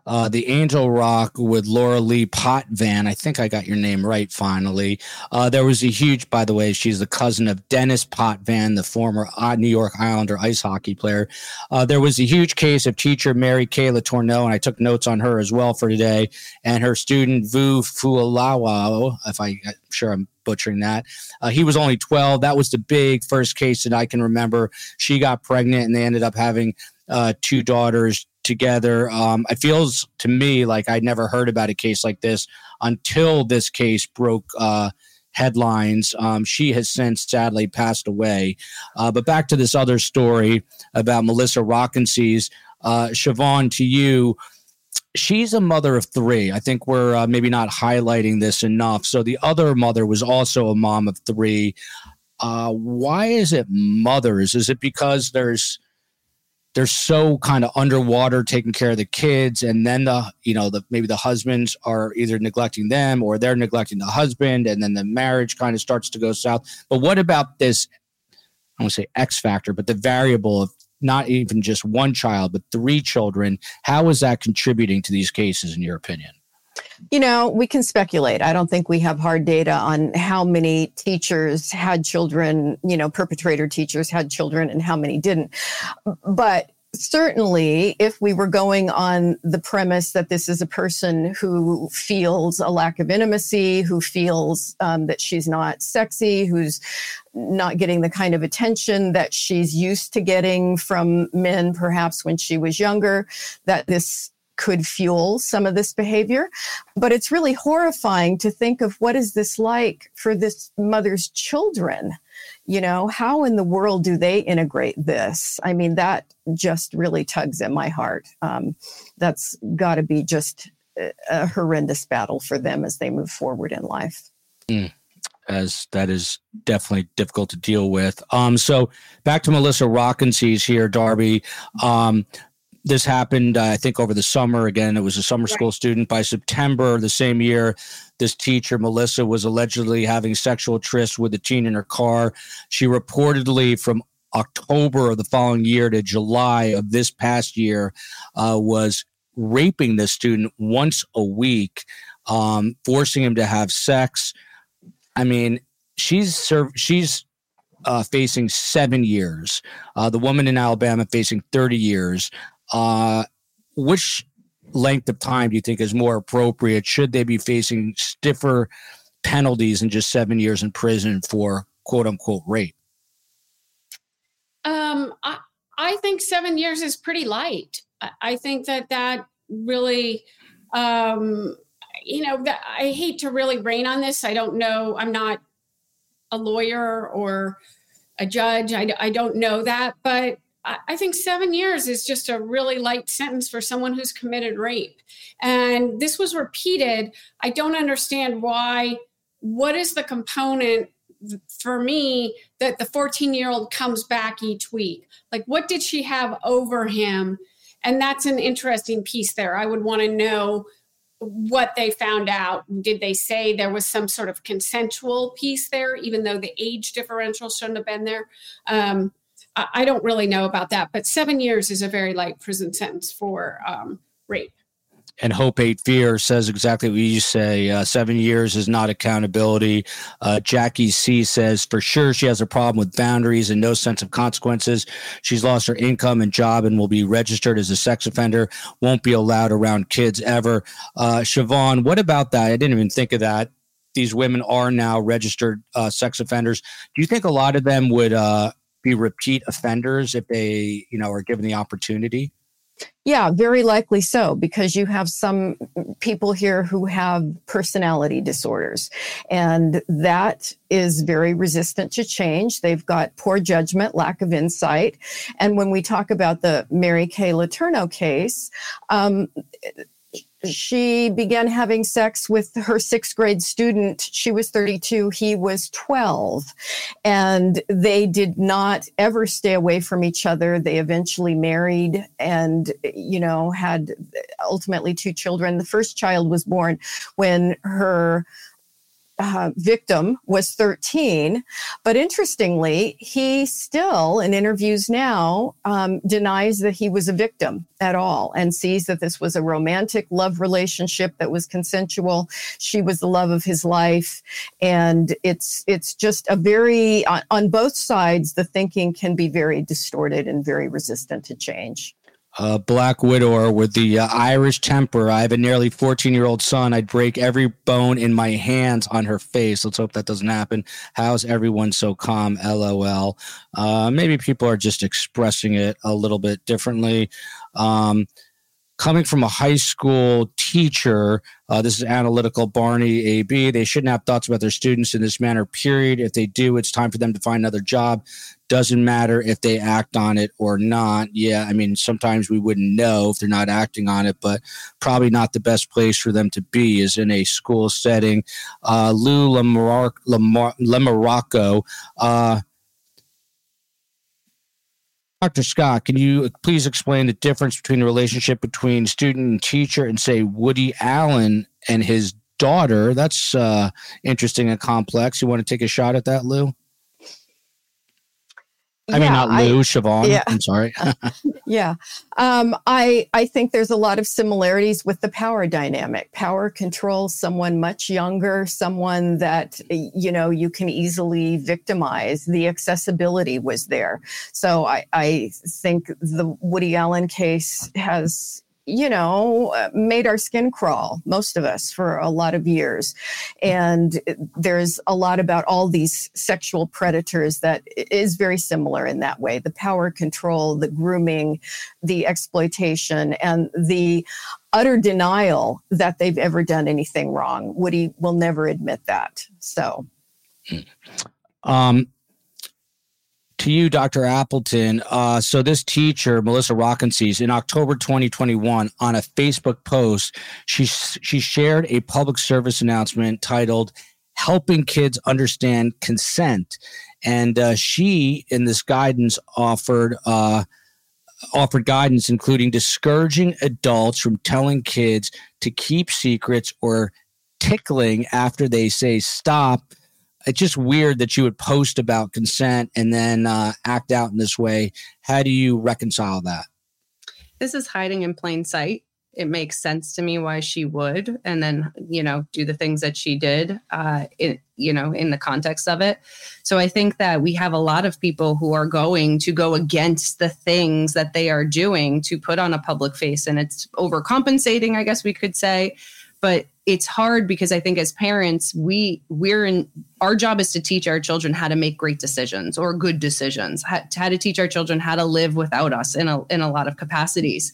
Speaker 2: Uh, the Angel Rock with Laura Lee Potvin. I think I got your name right finally. Uh, there was a huge, by the way, she's the cousin of Dennis Potvin, the former uh, New York Islander ice hockey player. Uh, there was a huge case of teacher Mary Kay Letourneau, and I took notes on her as well for today, and her student Vu Fualawa, if I, I'm sure I'm butchering that. Uh, he was only 12. That was the big first case that I can remember. She got pregnant and they ended up having uh, two daughters together. Um, it feels to me like I'd never heard about a case like this until this case broke uh, headlines. Um, she has since sadly passed away. Uh, but back to this other story about Melissa Rockensies. Uh, Shavaun, to you, she's a mother of three. I think we're uh, maybe not highlighting this enough. So the other mother was also a mom of three. Uh, why is it mothers? Is it because there's they're so kind of underwater taking care of the kids and then the you know the maybe the husbands are either neglecting them or they're neglecting the husband and then the marriage kind of starts to go south but what about this I want to say X factor, but the variable of not even just one child, but three children. How is that contributing to these cases, in your opinion?
Speaker 4: You know, we can speculate. I don't think we have hard data on how many teachers had children, you know, perpetrator teachers had children and how many didn't. But certainly, if we were going on the premise that this is a person who feels a lack of intimacy, who feels um, that she's not sexy, who's not getting the kind of attention that she's used to getting from men, perhaps when she was younger, that this could fuel some of this behavior. But it's really horrifying to think of what is this like for this mother's children? You know, how in the world do they integrate this? I mean, that just really tugs at my heart. Um, that's got to be just a horrendous battle for them as they move forward in life.
Speaker 2: Mm as that is definitely difficult to deal with. Um, so back to Melissa Rockensies here, Darby. Um, this happened, uh, I think, over the summer. Again, it was a summer school student. By September the same year, this teacher, Melissa, was allegedly having sexual trysts with a teen in her car. She reportedly, from October of the following year to July of this past year, uh, was raping this student once a week, um, forcing him to have sex. I mean, she's served, she's uh, facing seven years. Uh, the woman in Alabama facing 30 years. Uh, which length of time do you think is more appropriate? Should they be facing stiffer penalties than just seven years in prison for quote unquote rape?
Speaker 3: Um, I, I think seven years is pretty light. I, I think that that really, um, you know, that, I hate to really rain on this. I don't know. I'm not a lawyer or a judge. I, I don't know that, but I think seven years is just a really light sentence for someone who's committed rape. And this was repeated. I don't understand why. What is the component for me that the 14 year old comes back each week? Like, what did she have over him? And that's an interesting piece there. I would want to know what they found out. Did they say there was some sort of consensual piece there, even though the age differential shouldn't have been there? Um, I don't really know about that, but seven years is a very light prison sentence for um, rape.
Speaker 2: And Hope Hate Fear says exactly what you say. Uh, seven years is not accountability. Uh, Jackie C says for sure she has a problem with boundaries and no sense of consequences. She's lost her income and job and will be registered as a sex offender. Won't be allowed around kids ever. Uh, Shavaun, what about that? I didn't even think of that. These women are now registered uh, sex offenders. Do you think a lot of them would uh, be repeat offenders if they, you know, are given the opportunity?
Speaker 4: Yeah, very likely so, because you have some people here who have personality disorders, and that is very resistant to change. They've got poor judgment, lack of insight. And when we talk about the Mary Kay Letourneau case, um, she began having sex with her sixth grade student. She was 32, he was 12. And they did not ever stay away from each other. They eventually married and, you know, had ultimately two children. The first child was born when her uh, victim was 13. But interestingly, he still, in interviews now, um, denies that he was a victim at all and sees that this was a romantic love relationship that was consensual. She was the love of his life. And it's, it's just a very, on, on both sides, the thinking can be very distorted and very resistant to change
Speaker 2: a black widower with the uh, Irish temper. I have a nearly 14 year old son. I'd break every bone in my hands on her face. Let's hope that doesn't happen. How's everyone so calm? LOL. Uh, maybe people are just expressing it a little bit differently. Um, coming from a high school teacher, uh, this is analytical Barney AB. They shouldn't have thoughts about their students in this manner, period. If they do, it's time for them to find another job. Doesn't matter if they act on it or not. Yeah, I mean, sometimes we wouldn't know if they're not acting on it, but probably not the best place for them to be is in a school setting. Uh, Lou Lamar- Lamar- uh, Dr. Scott, can you please explain the difference between the relationship between student and teacher and say Woody Allen and his daughter? That's uh, interesting and complex. You want to take a shot at that, Lou? I mean, not Lou, I, Shavaun. Yeah. I'm sorry.
Speaker 4: yeah. Um, I, I think there's a lot of similarities with the power dynamic. Power controls someone much younger, someone that, you know, you can easily victimize. The accessibility was there. So I, I think the Woody Allen case has you know, uh, made our skin crawl, most of us, for a lot of years. And there's a lot about all these sexual predators that is very similar in that way the power control, the grooming, the exploitation, and the utter denial that they've ever done anything wrong. Woody will never admit that. So.
Speaker 2: Um, to you, Dr. Appleton. Uh, so this teacher, Melissa Rockensies, in October 2021, on a Facebook post, she she shared a public service announcement titled "Helping Kids Understand Consent," and uh, she, in this guidance, offered. Uh, offered guidance including discouraging adults from telling kids to keep secrets or tickling after they say stop it's just weird that you would post about consent and then uh, act out in this way. How do you reconcile that?
Speaker 5: This is hiding in plain sight. It makes sense to me why she would, and then you know do the things that she did, uh, you know, in the context of it. So I think that we have a lot of people who are going to go against the things that they are doing to put on a public face, and it's overcompensating, I guess we could say but it's hard because i think as parents we we're in our job is to teach our children how to make great decisions or good decisions how, how to teach our children how to live without us in a in a lot of capacities.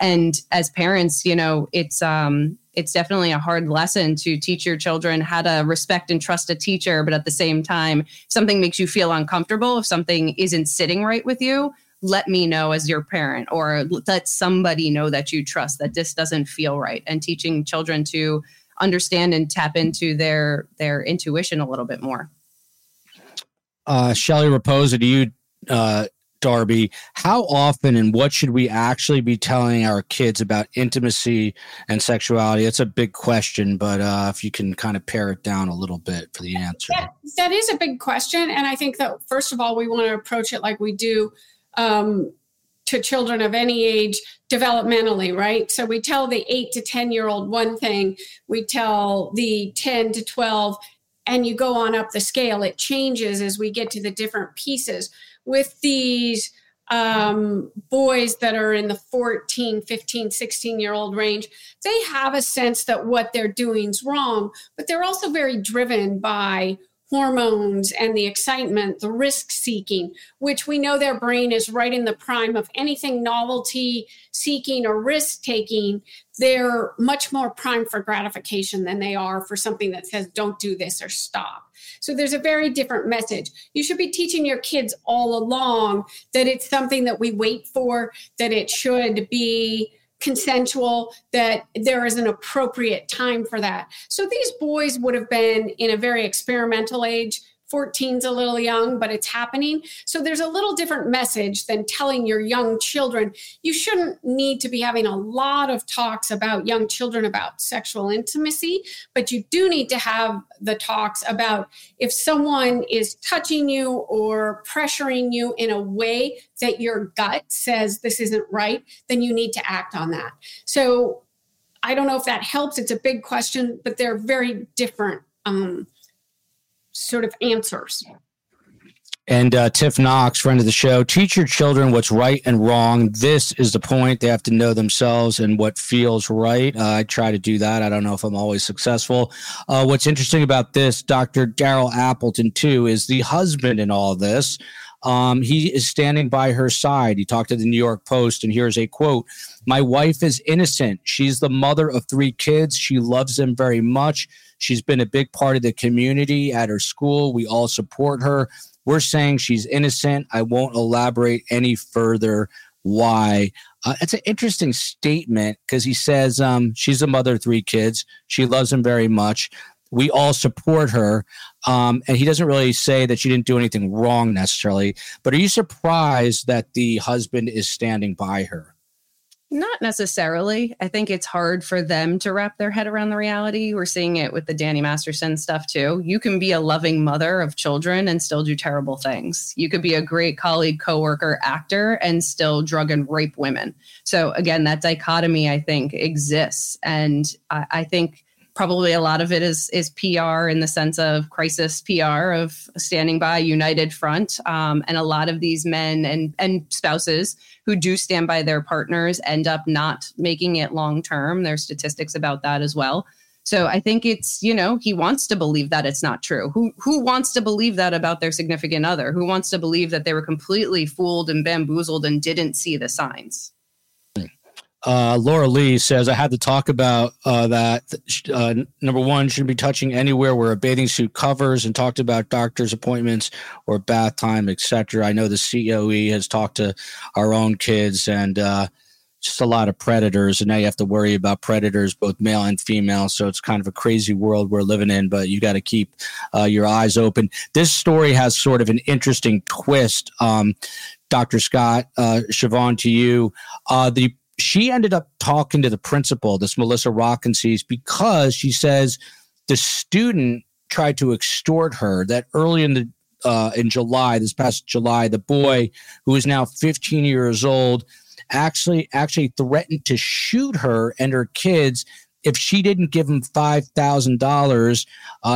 Speaker 5: And as parents you know it's um it's definitely a hard lesson to teach your children how to respect and trust a teacher but at the same time something makes you feel uncomfortable if something isn't sitting right with you let me know as your parent or let somebody know that you trust that this doesn't feel right and teaching children to understand and tap into their their intuition a little bit more
Speaker 2: uh shelly raposa to you uh Darby, how often and what should we actually be telling our kids about intimacy and sexuality? It's a big question, but uh, if you can kind of pare it down a little bit for the answer.
Speaker 3: that, that is a big question. And I think that, first of all, we want to approach it like we do um, to children of any age developmentally, right? So we tell the eight to 10 year old one thing, we tell the 10 to 12, and you go on up the scale. It changes as we get to the different pieces. With these um, boys that are in the 14, 15, 16 year old range, they have a sense that what they're doing is wrong, but they're also very driven by hormones and the excitement, the risk seeking, which we know their brain is right in the prime of anything novelty seeking or risk taking. They're much more prime for gratification than they are for something that says, don't do this or stop. So there's a very different message. You should be teaching your kids all along that it's something that we wait for, that it should be consensual, that there is an appropriate time for that. So these boys would have been in a very experimental age 14's a little young, but it's happening. So there's a little different message than telling your young children. You shouldn't need to be having a lot of talks about young children about sexual intimacy, but you do need to have the talks about if someone is touching you or pressuring you in a way that your gut says this isn't right, then you need to act on that. So I don't know if that helps. It's a big question, but they're very different. Um, sort of answers.
Speaker 2: And uh, Tiff Knox, friend of the show, teach your children what's right and wrong. This is the point. They have to know themselves and what feels right. Uh, I try to do that. I don't know if I'm always successful. Uh, what's interesting about this, Dr. Daryl Appleton, too, is the husband in all this. Um, he is standing by her side. He talked to the New York Post, and here's a quote My wife is innocent. She's the mother of three kids. She loves them very much. She's been a big part of the community at her school. We all support her. We're saying she's innocent. I won't elaborate any further why. Uh, it's an interesting statement because he says um, she's a mother of three kids. She loves him very much. We all support her. Um, and he doesn't really say that she didn't do anything wrong necessarily. But are you surprised that the husband is standing by her?
Speaker 5: Not necessarily. I think it's hard for them to wrap their head around the reality. We're seeing it with the Danny Masterson stuff too. You can be a loving mother of children and still do terrible things. You could be a great colleague, coworker, actor, and still drug and rape women. So again, that dichotomy I think exists, and I, I think probably a lot of it is is PR in the sense of crisis PR of standing by united front, um, and a lot of these men and and spouses who do stand by their partners end up not making it long term. There's statistics about that as well. So I think it's you know he wants to believe that it's not true. Who who wants to believe that about their significant other? Who wants to believe that they were completely fooled and bamboozled and didn't see the signs?
Speaker 2: Uh, Laura Lee says, I had to talk about uh, that. Uh, number one, shouldn't be touching anywhere where a bathing suit covers and talked about doctor's appointments or bath time, etc. I know the COE has talked to our own kids and uh, just a lot of predators. And now you have to worry about predators, both male and female. So it's kind of a crazy world we're living in, but you got to keep uh, your eyes open. This story has sort of an interesting twist. Um, Dr. Scott, uh, Shavaun, to you. Uh, the she ended up talking to the principal, this Melissa Rockensies, because she says the student tried to extort her. That early in the uh, in July, this past July, the boy who is now 15 years old actually actually threatened to shoot her and her kids if she didn't give him five thousand uh, dollars.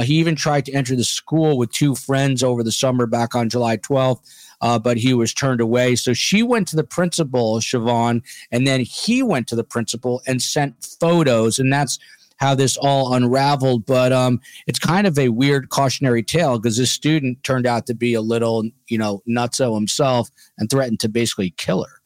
Speaker 2: He even tried to enter the school with two friends over the summer back on July 12th uh, but he was turned away. So she went to the principal, Shavaun, and then he went to the principal and sent photos. And that's how this all unraveled. But um, it's kind of a weird cautionary tale because this student turned out to be a little, you know, nutso himself and threatened to basically kill her.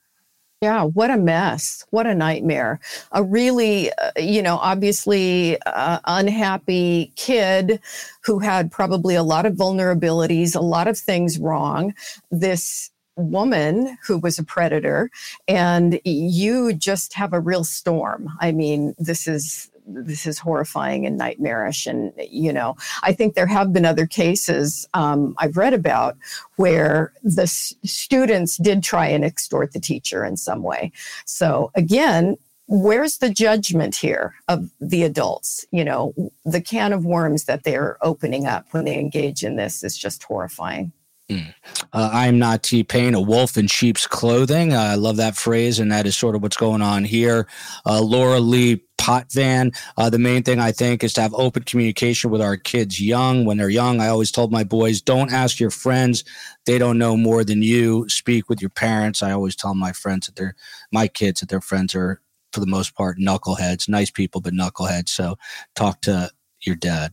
Speaker 4: Yeah, what a mess. What a nightmare. A really, uh, you know, obviously uh, unhappy kid who had probably a lot of vulnerabilities, a lot of things wrong. This woman who was a predator, and you just have a real storm. I mean, this is this is horrifying and nightmarish. And, you know, I think there have been other cases um, I've read about where the s- students did try and extort the teacher in some way. So, again, where's the judgment here of the adults? You know, the can of worms that they're opening up when they engage in this is just horrifying.
Speaker 2: Mm. Uh, I'm not T Pain, a wolf in sheep's clothing. Uh, I love that phrase, and that is sort of what's going on here. Uh, Laura Lee Potvin. Uh, the main thing I think is to have open communication with our kids young. When they're young, I always told my boys, don't ask your friends; they don't know more than you. Speak with your parents. I always tell my friends that they're my kids that their friends are for the most part knuckleheads, nice people, but knuckleheads. So talk to your dad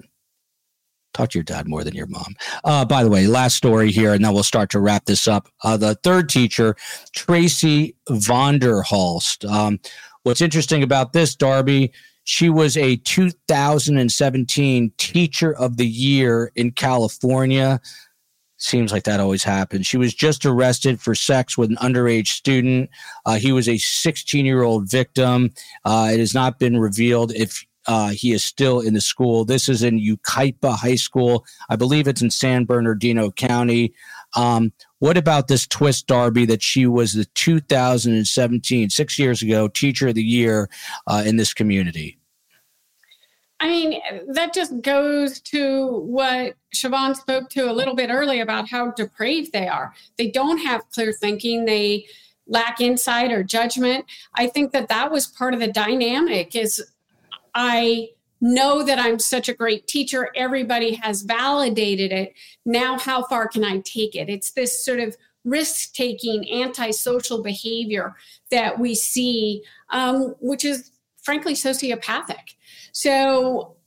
Speaker 2: talk to your dad more than your mom. Uh, by the way, last story here, and then we'll start to wrap this up. Uh, the third teacher, Tracy Vonderhalst. Um, what's interesting about this, Darby, she was a 2017 Teacher of the Year in California. Seems like that always happens. She was just arrested for sex with an underage student. Uh, he was a 16 year old victim. Uh, it has not been revealed if uh, he is still in the school. This is in Yucaipa High School. I believe it's in San Bernardino County. Um, what about this twist, Darby, that she was the 2017, six years ago, Teacher of the Year uh, in this community?
Speaker 3: I mean, that just goes to what Shavaun spoke to a little bit earlier about how depraved they are. They don't have clear thinking. They lack insight or judgment. I think that that was part of the dynamic is I know that I'm such a great teacher. Everybody has validated it. Now, how far can I take it? It's this sort of risk taking, antisocial behavior that we see, um, which is frankly sociopathic. So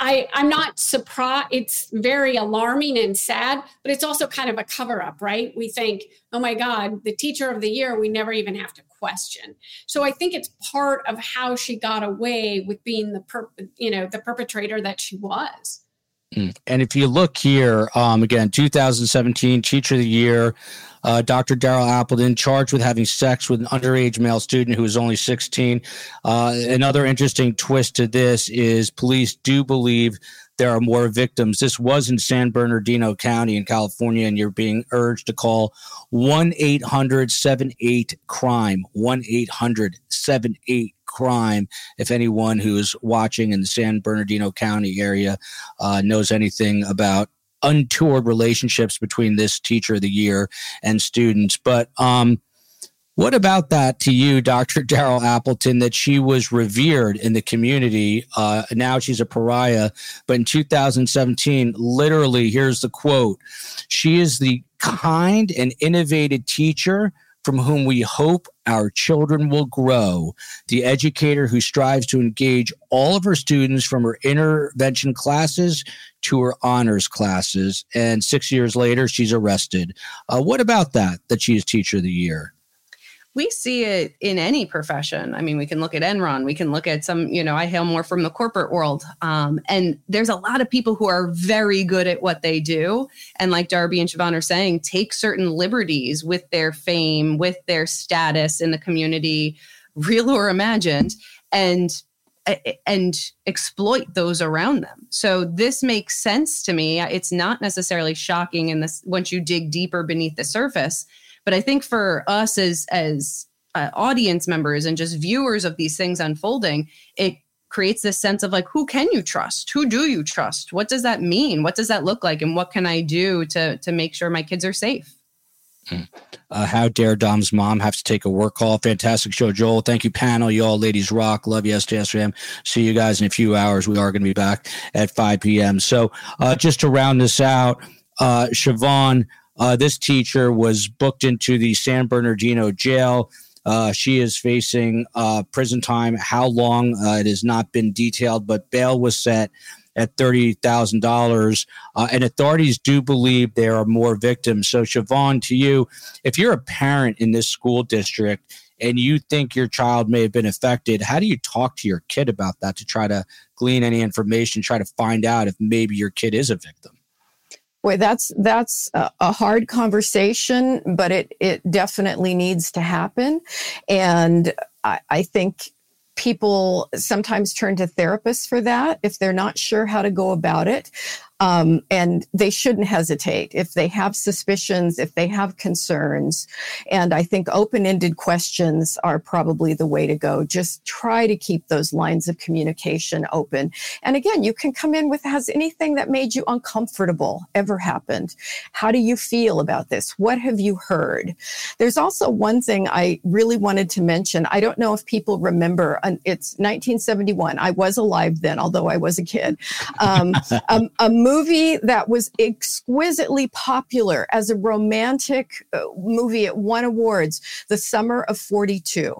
Speaker 3: I, I'm not surprised. It's very alarming and sad, but it's also kind of a cover up, right? We think, oh my God, the teacher of the year, we never even have to question. So I think it's part of how she got away with being the per, you know the perpetrator that she was.
Speaker 2: Mm. And if you look here, um, again, 2017 Teacher of the Year, uh, Dr. Daryl Appleton charged with having sex with an underage male student who was only 16. Uh, another interesting twist to this is police do believe there are more victims. This was in San Bernardino County in California, and you're being urged to call 1 800 78 crime, 1 800 78 crime. If anyone who's watching in the San Bernardino County area uh, knows anything about untoward relationships between this teacher of the year and students. But um, what about that to you, Dr. Daryl Appleton, that she was revered in the community? Uh, now she's a pariah. But in 2017, literally, here's the quote She is the kind and innovative teacher from whom we hope our children will grow, the educator who strives to engage all of her students from her intervention classes to her honors classes. And six years later, she's arrested. Uh, what about that, that she is Teacher of the Year?
Speaker 5: We see it in any profession. I mean, we can look at Enron, we can look at some, you know, I hail more from the corporate world. Um, and there's a lot of people who are very good at what they do. And like Darby and Shavaun are saying, take certain liberties with their fame, with their status in the community, real or imagined, and and exploit those around them. So this makes sense to me. It's not necessarily shocking in this once you dig deeper beneath the surface but I think for us as as uh, audience members and just viewers of these things unfolding, it creates this sense of like, who can you trust? Who do you trust? What does that mean? What does that look like? And what can I do to to make sure my kids are safe?
Speaker 2: Hmm. Uh, how dare Dom's mom have to take a work call? Fantastic show, Joel. Thank you, panel. You all ladies rock. Love you, SJSM. See you guys in a few hours. We are going to be back at 5 p.m. So, uh, just to round this out, uh, Shavaun, uh, this teacher was booked into the San Bernardino jail. Uh, she is facing uh, prison time. How long? Uh, it has not been detailed, but bail was set at $30,000. Uh, and authorities do believe there are more victims. So, Shavaun, to you, if you're a parent in this school district and you think your child may have been affected, how do you talk to your kid about that to try to glean any information, try to find out if maybe your kid is a victim?
Speaker 4: Boy, that's that's a, a hard conversation, but it it definitely needs to happen, and I, I think people sometimes turn to therapists for that if they're not sure how to go about it. Um, and they shouldn't hesitate if they have suspicions, if they have concerns. And I think open ended questions are probably the way to go. Just try to keep those lines of communication open. And again, you can come in with has anything that made you uncomfortable ever happened? How do you feel about this? What have you heard? There's also one thing I really wanted to mention. I don't know if people remember, it's 1971. I was alive then, although I was a kid. Um, a, a movie that was exquisitely popular as a romantic uh, movie. It won awards, The Summer of 42.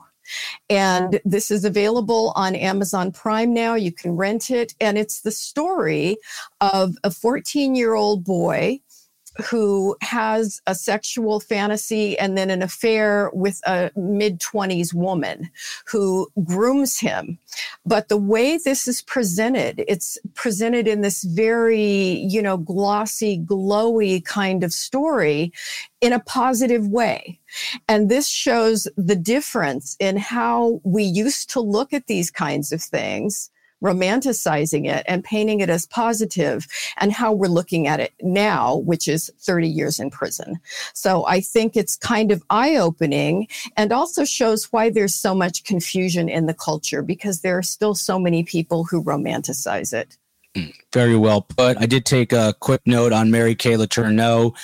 Speaker 4: And this is available on Amazon Prime now. You can rent it. And it's the story of a 14 year old boy who has a sexual fantasy and then an affair with a mid 20s woman who grooms him. But the way this is presented, it's presented in this very, you know, glossy, glowy kind of story in a positive way. And this shows the difference in how we used to look at these kinds of things romanticizing it and painting it as positive and how we're looking at it now, which is 30 years in prison. So I think it's kind of eye opening and also shows why there's so much confusion in the culture because there are still so many people who romanticize it.
Speaker 2: Very well put. I did take a quick note on Mary Kay Letourneau.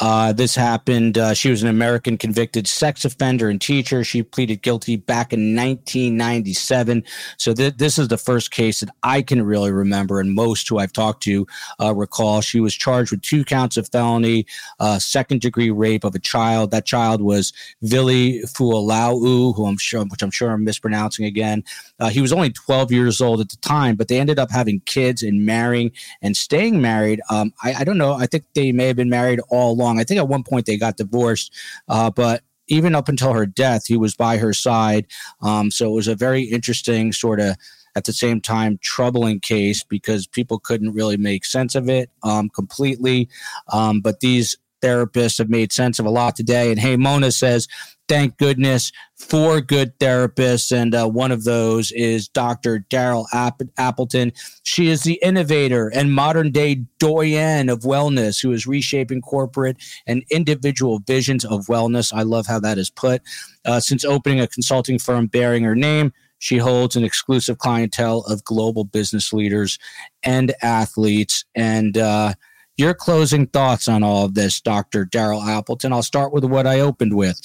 Speaker 2: Uh, this happened. Uh, she was an American convicted sex offender and teacher. She pleaded guilty back in 1997. So th- this is the first case that I can really remember, and most who I've talked to uh, recall. She was charged with two counts of felony, uh, second degree rape of a child. That child was Vili Fualaau, who I'm sure, which I'm sure I'm mispronouncing again. Uh, he was only 12 years old at the time, but they ended up having kids and marrying and staying married. Um, I, I, don't know. I think they may have been married all along. I think at one point they got divorced, uh, but even up until her death, he was by her side. Um, so it was a very interesting sort of at the same time troubling case because people couldn't really make sense of it um, completely. Um, but these therapists have made sense of a lot today. And hey, Mona says, thank goodness for good therapists. And uh, one of those is Dr. Daryl App- Appleton. She is the innovator and modern day doyen of wellness who is reshaping corporate and individual visions of wellness. I love how that is put. Uh, since opening a consulting firm bearing her name, she holds an exclusive clientele of global business leaders and athletes. And uh, your closing thoughts on all of this, Dr. Daryl Appleton. I'll start with what I opened with.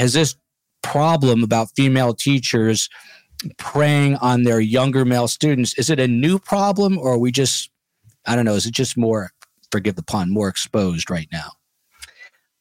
Speaker 2: Has this problem about female teachers preying on their younger male students, is it a new problem or are we just, I don't know, is it just more, forgive the pun, more exposed right now?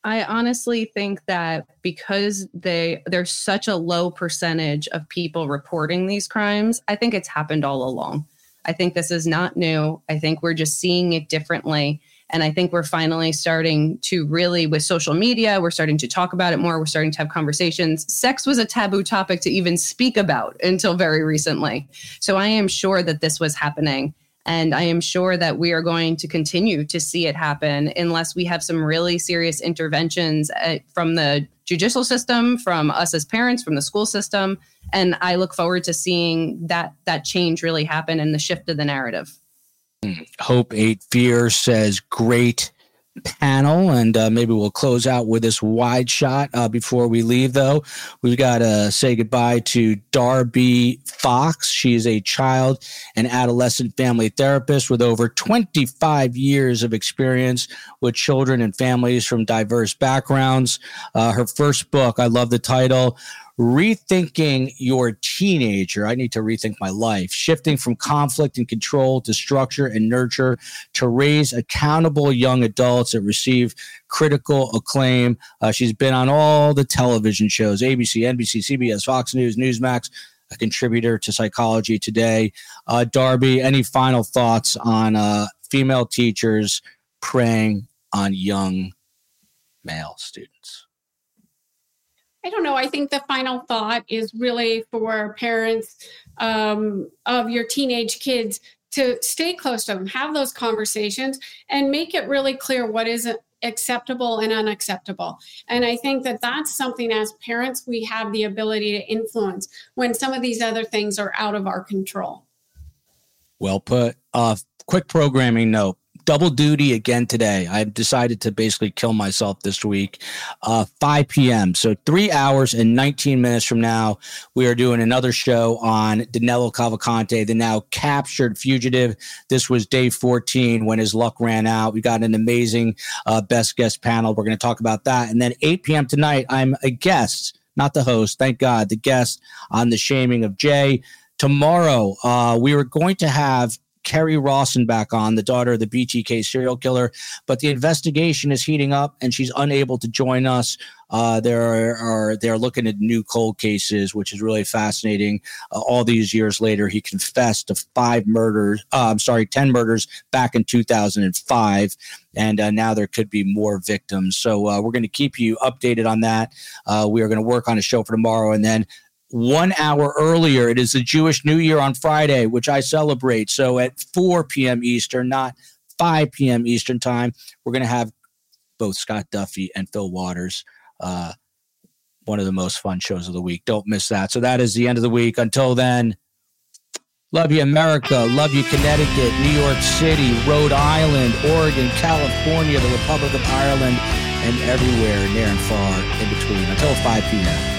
Speaker 5: I honestly think that because they there's such a low percentage of people reporting these crimes, I think it's happened all along. I think this is not new. I think we're just seeing it differently. And I think we're finally starting to really, with social media, we're starting to talk about it more. We're starting to have conversations. Sex was a taboo topic to even speak about until very recently. So I am sure that this was happening. And I am sure that we are going to continue to see it happen unless we have some really serious interventions at, uh, from the judicial system, from us as parents, from the school system. And I look forward to seeing that that change really happen and the shift of the narrative.
Speaker 2: Hope Eight Fear says great panel and uh, maybe we'll close out with this wide shot. Uh, before we leave though we've got to say goodbye to darby fox. She's a child and adolescent family therapist with over 25 years of experience with children and families from diverse backgrounds. Uh, her first book i love the title rethinking your teenager. I need to rethink my life, shifting from conflict and control to structure and nurture to raise accountable young adults that receive critical acclaim. Uh, she's been on all the television shows ABC, NBC, CBS, Fox News, Newsmax. A contributor to Psychology Today. Uh, Darby, any final thoughts on uh, female teachers preying on young male students?
Speaker 3: I don't know. I think the final thought is really for parents um, of your teenage kids to stay close to them, have those conversations, and make it really clear what is acceptable and unacceptable. And I think that that's something as parents we have the ability to influence when some of these other things are out of our control.
Speaker 2: Well put. Uh, quick programming note double duty again today. I've decided to basically kill myself this week. Uh, 5 p.m. So three hours and 19 minutes from now, we are doing another show on Danilo Cavalcante, the now captured fugitive. This was day 14 when his luck ran out. We got an amazing uh, best guest panel. We're going to talk about that. And then 8 p.m. tonight, I'm a guest, not the host. Thank God, the guest on the shaming of Jay tomorrow uh, we are going to have Kerri Rawson back on, the daughter of the BTK serial killer. But the investigation is heating up, and she's unable to join us. Uh, there are they're looking at new cold cases, which is really fascinating. Uh, all these years later, he confessed to five murders. Uh, I'm sorry, ten murders back in 2005, and uh, now there could be more victims. So uh, we're going to keep you updated on that. Uh, we are going to work on a show for tomorrow, and then one hour earlier. It is the Jewish New Year on Friday, which I celebrate. So at 4 p.m. Eastern, not 5 p.m. Eastern time, we're going to have both Scott Duffy and Phil Waters. Uh, one of the most fun shows of the week. Don't miss that. So that is the end of the week. Until then, love you, America. Love you, Connecticut, New York City, Rhode Island, Oregon, California, the Republic of Ireland, and everywhere near and far in between. Until 5 p.m.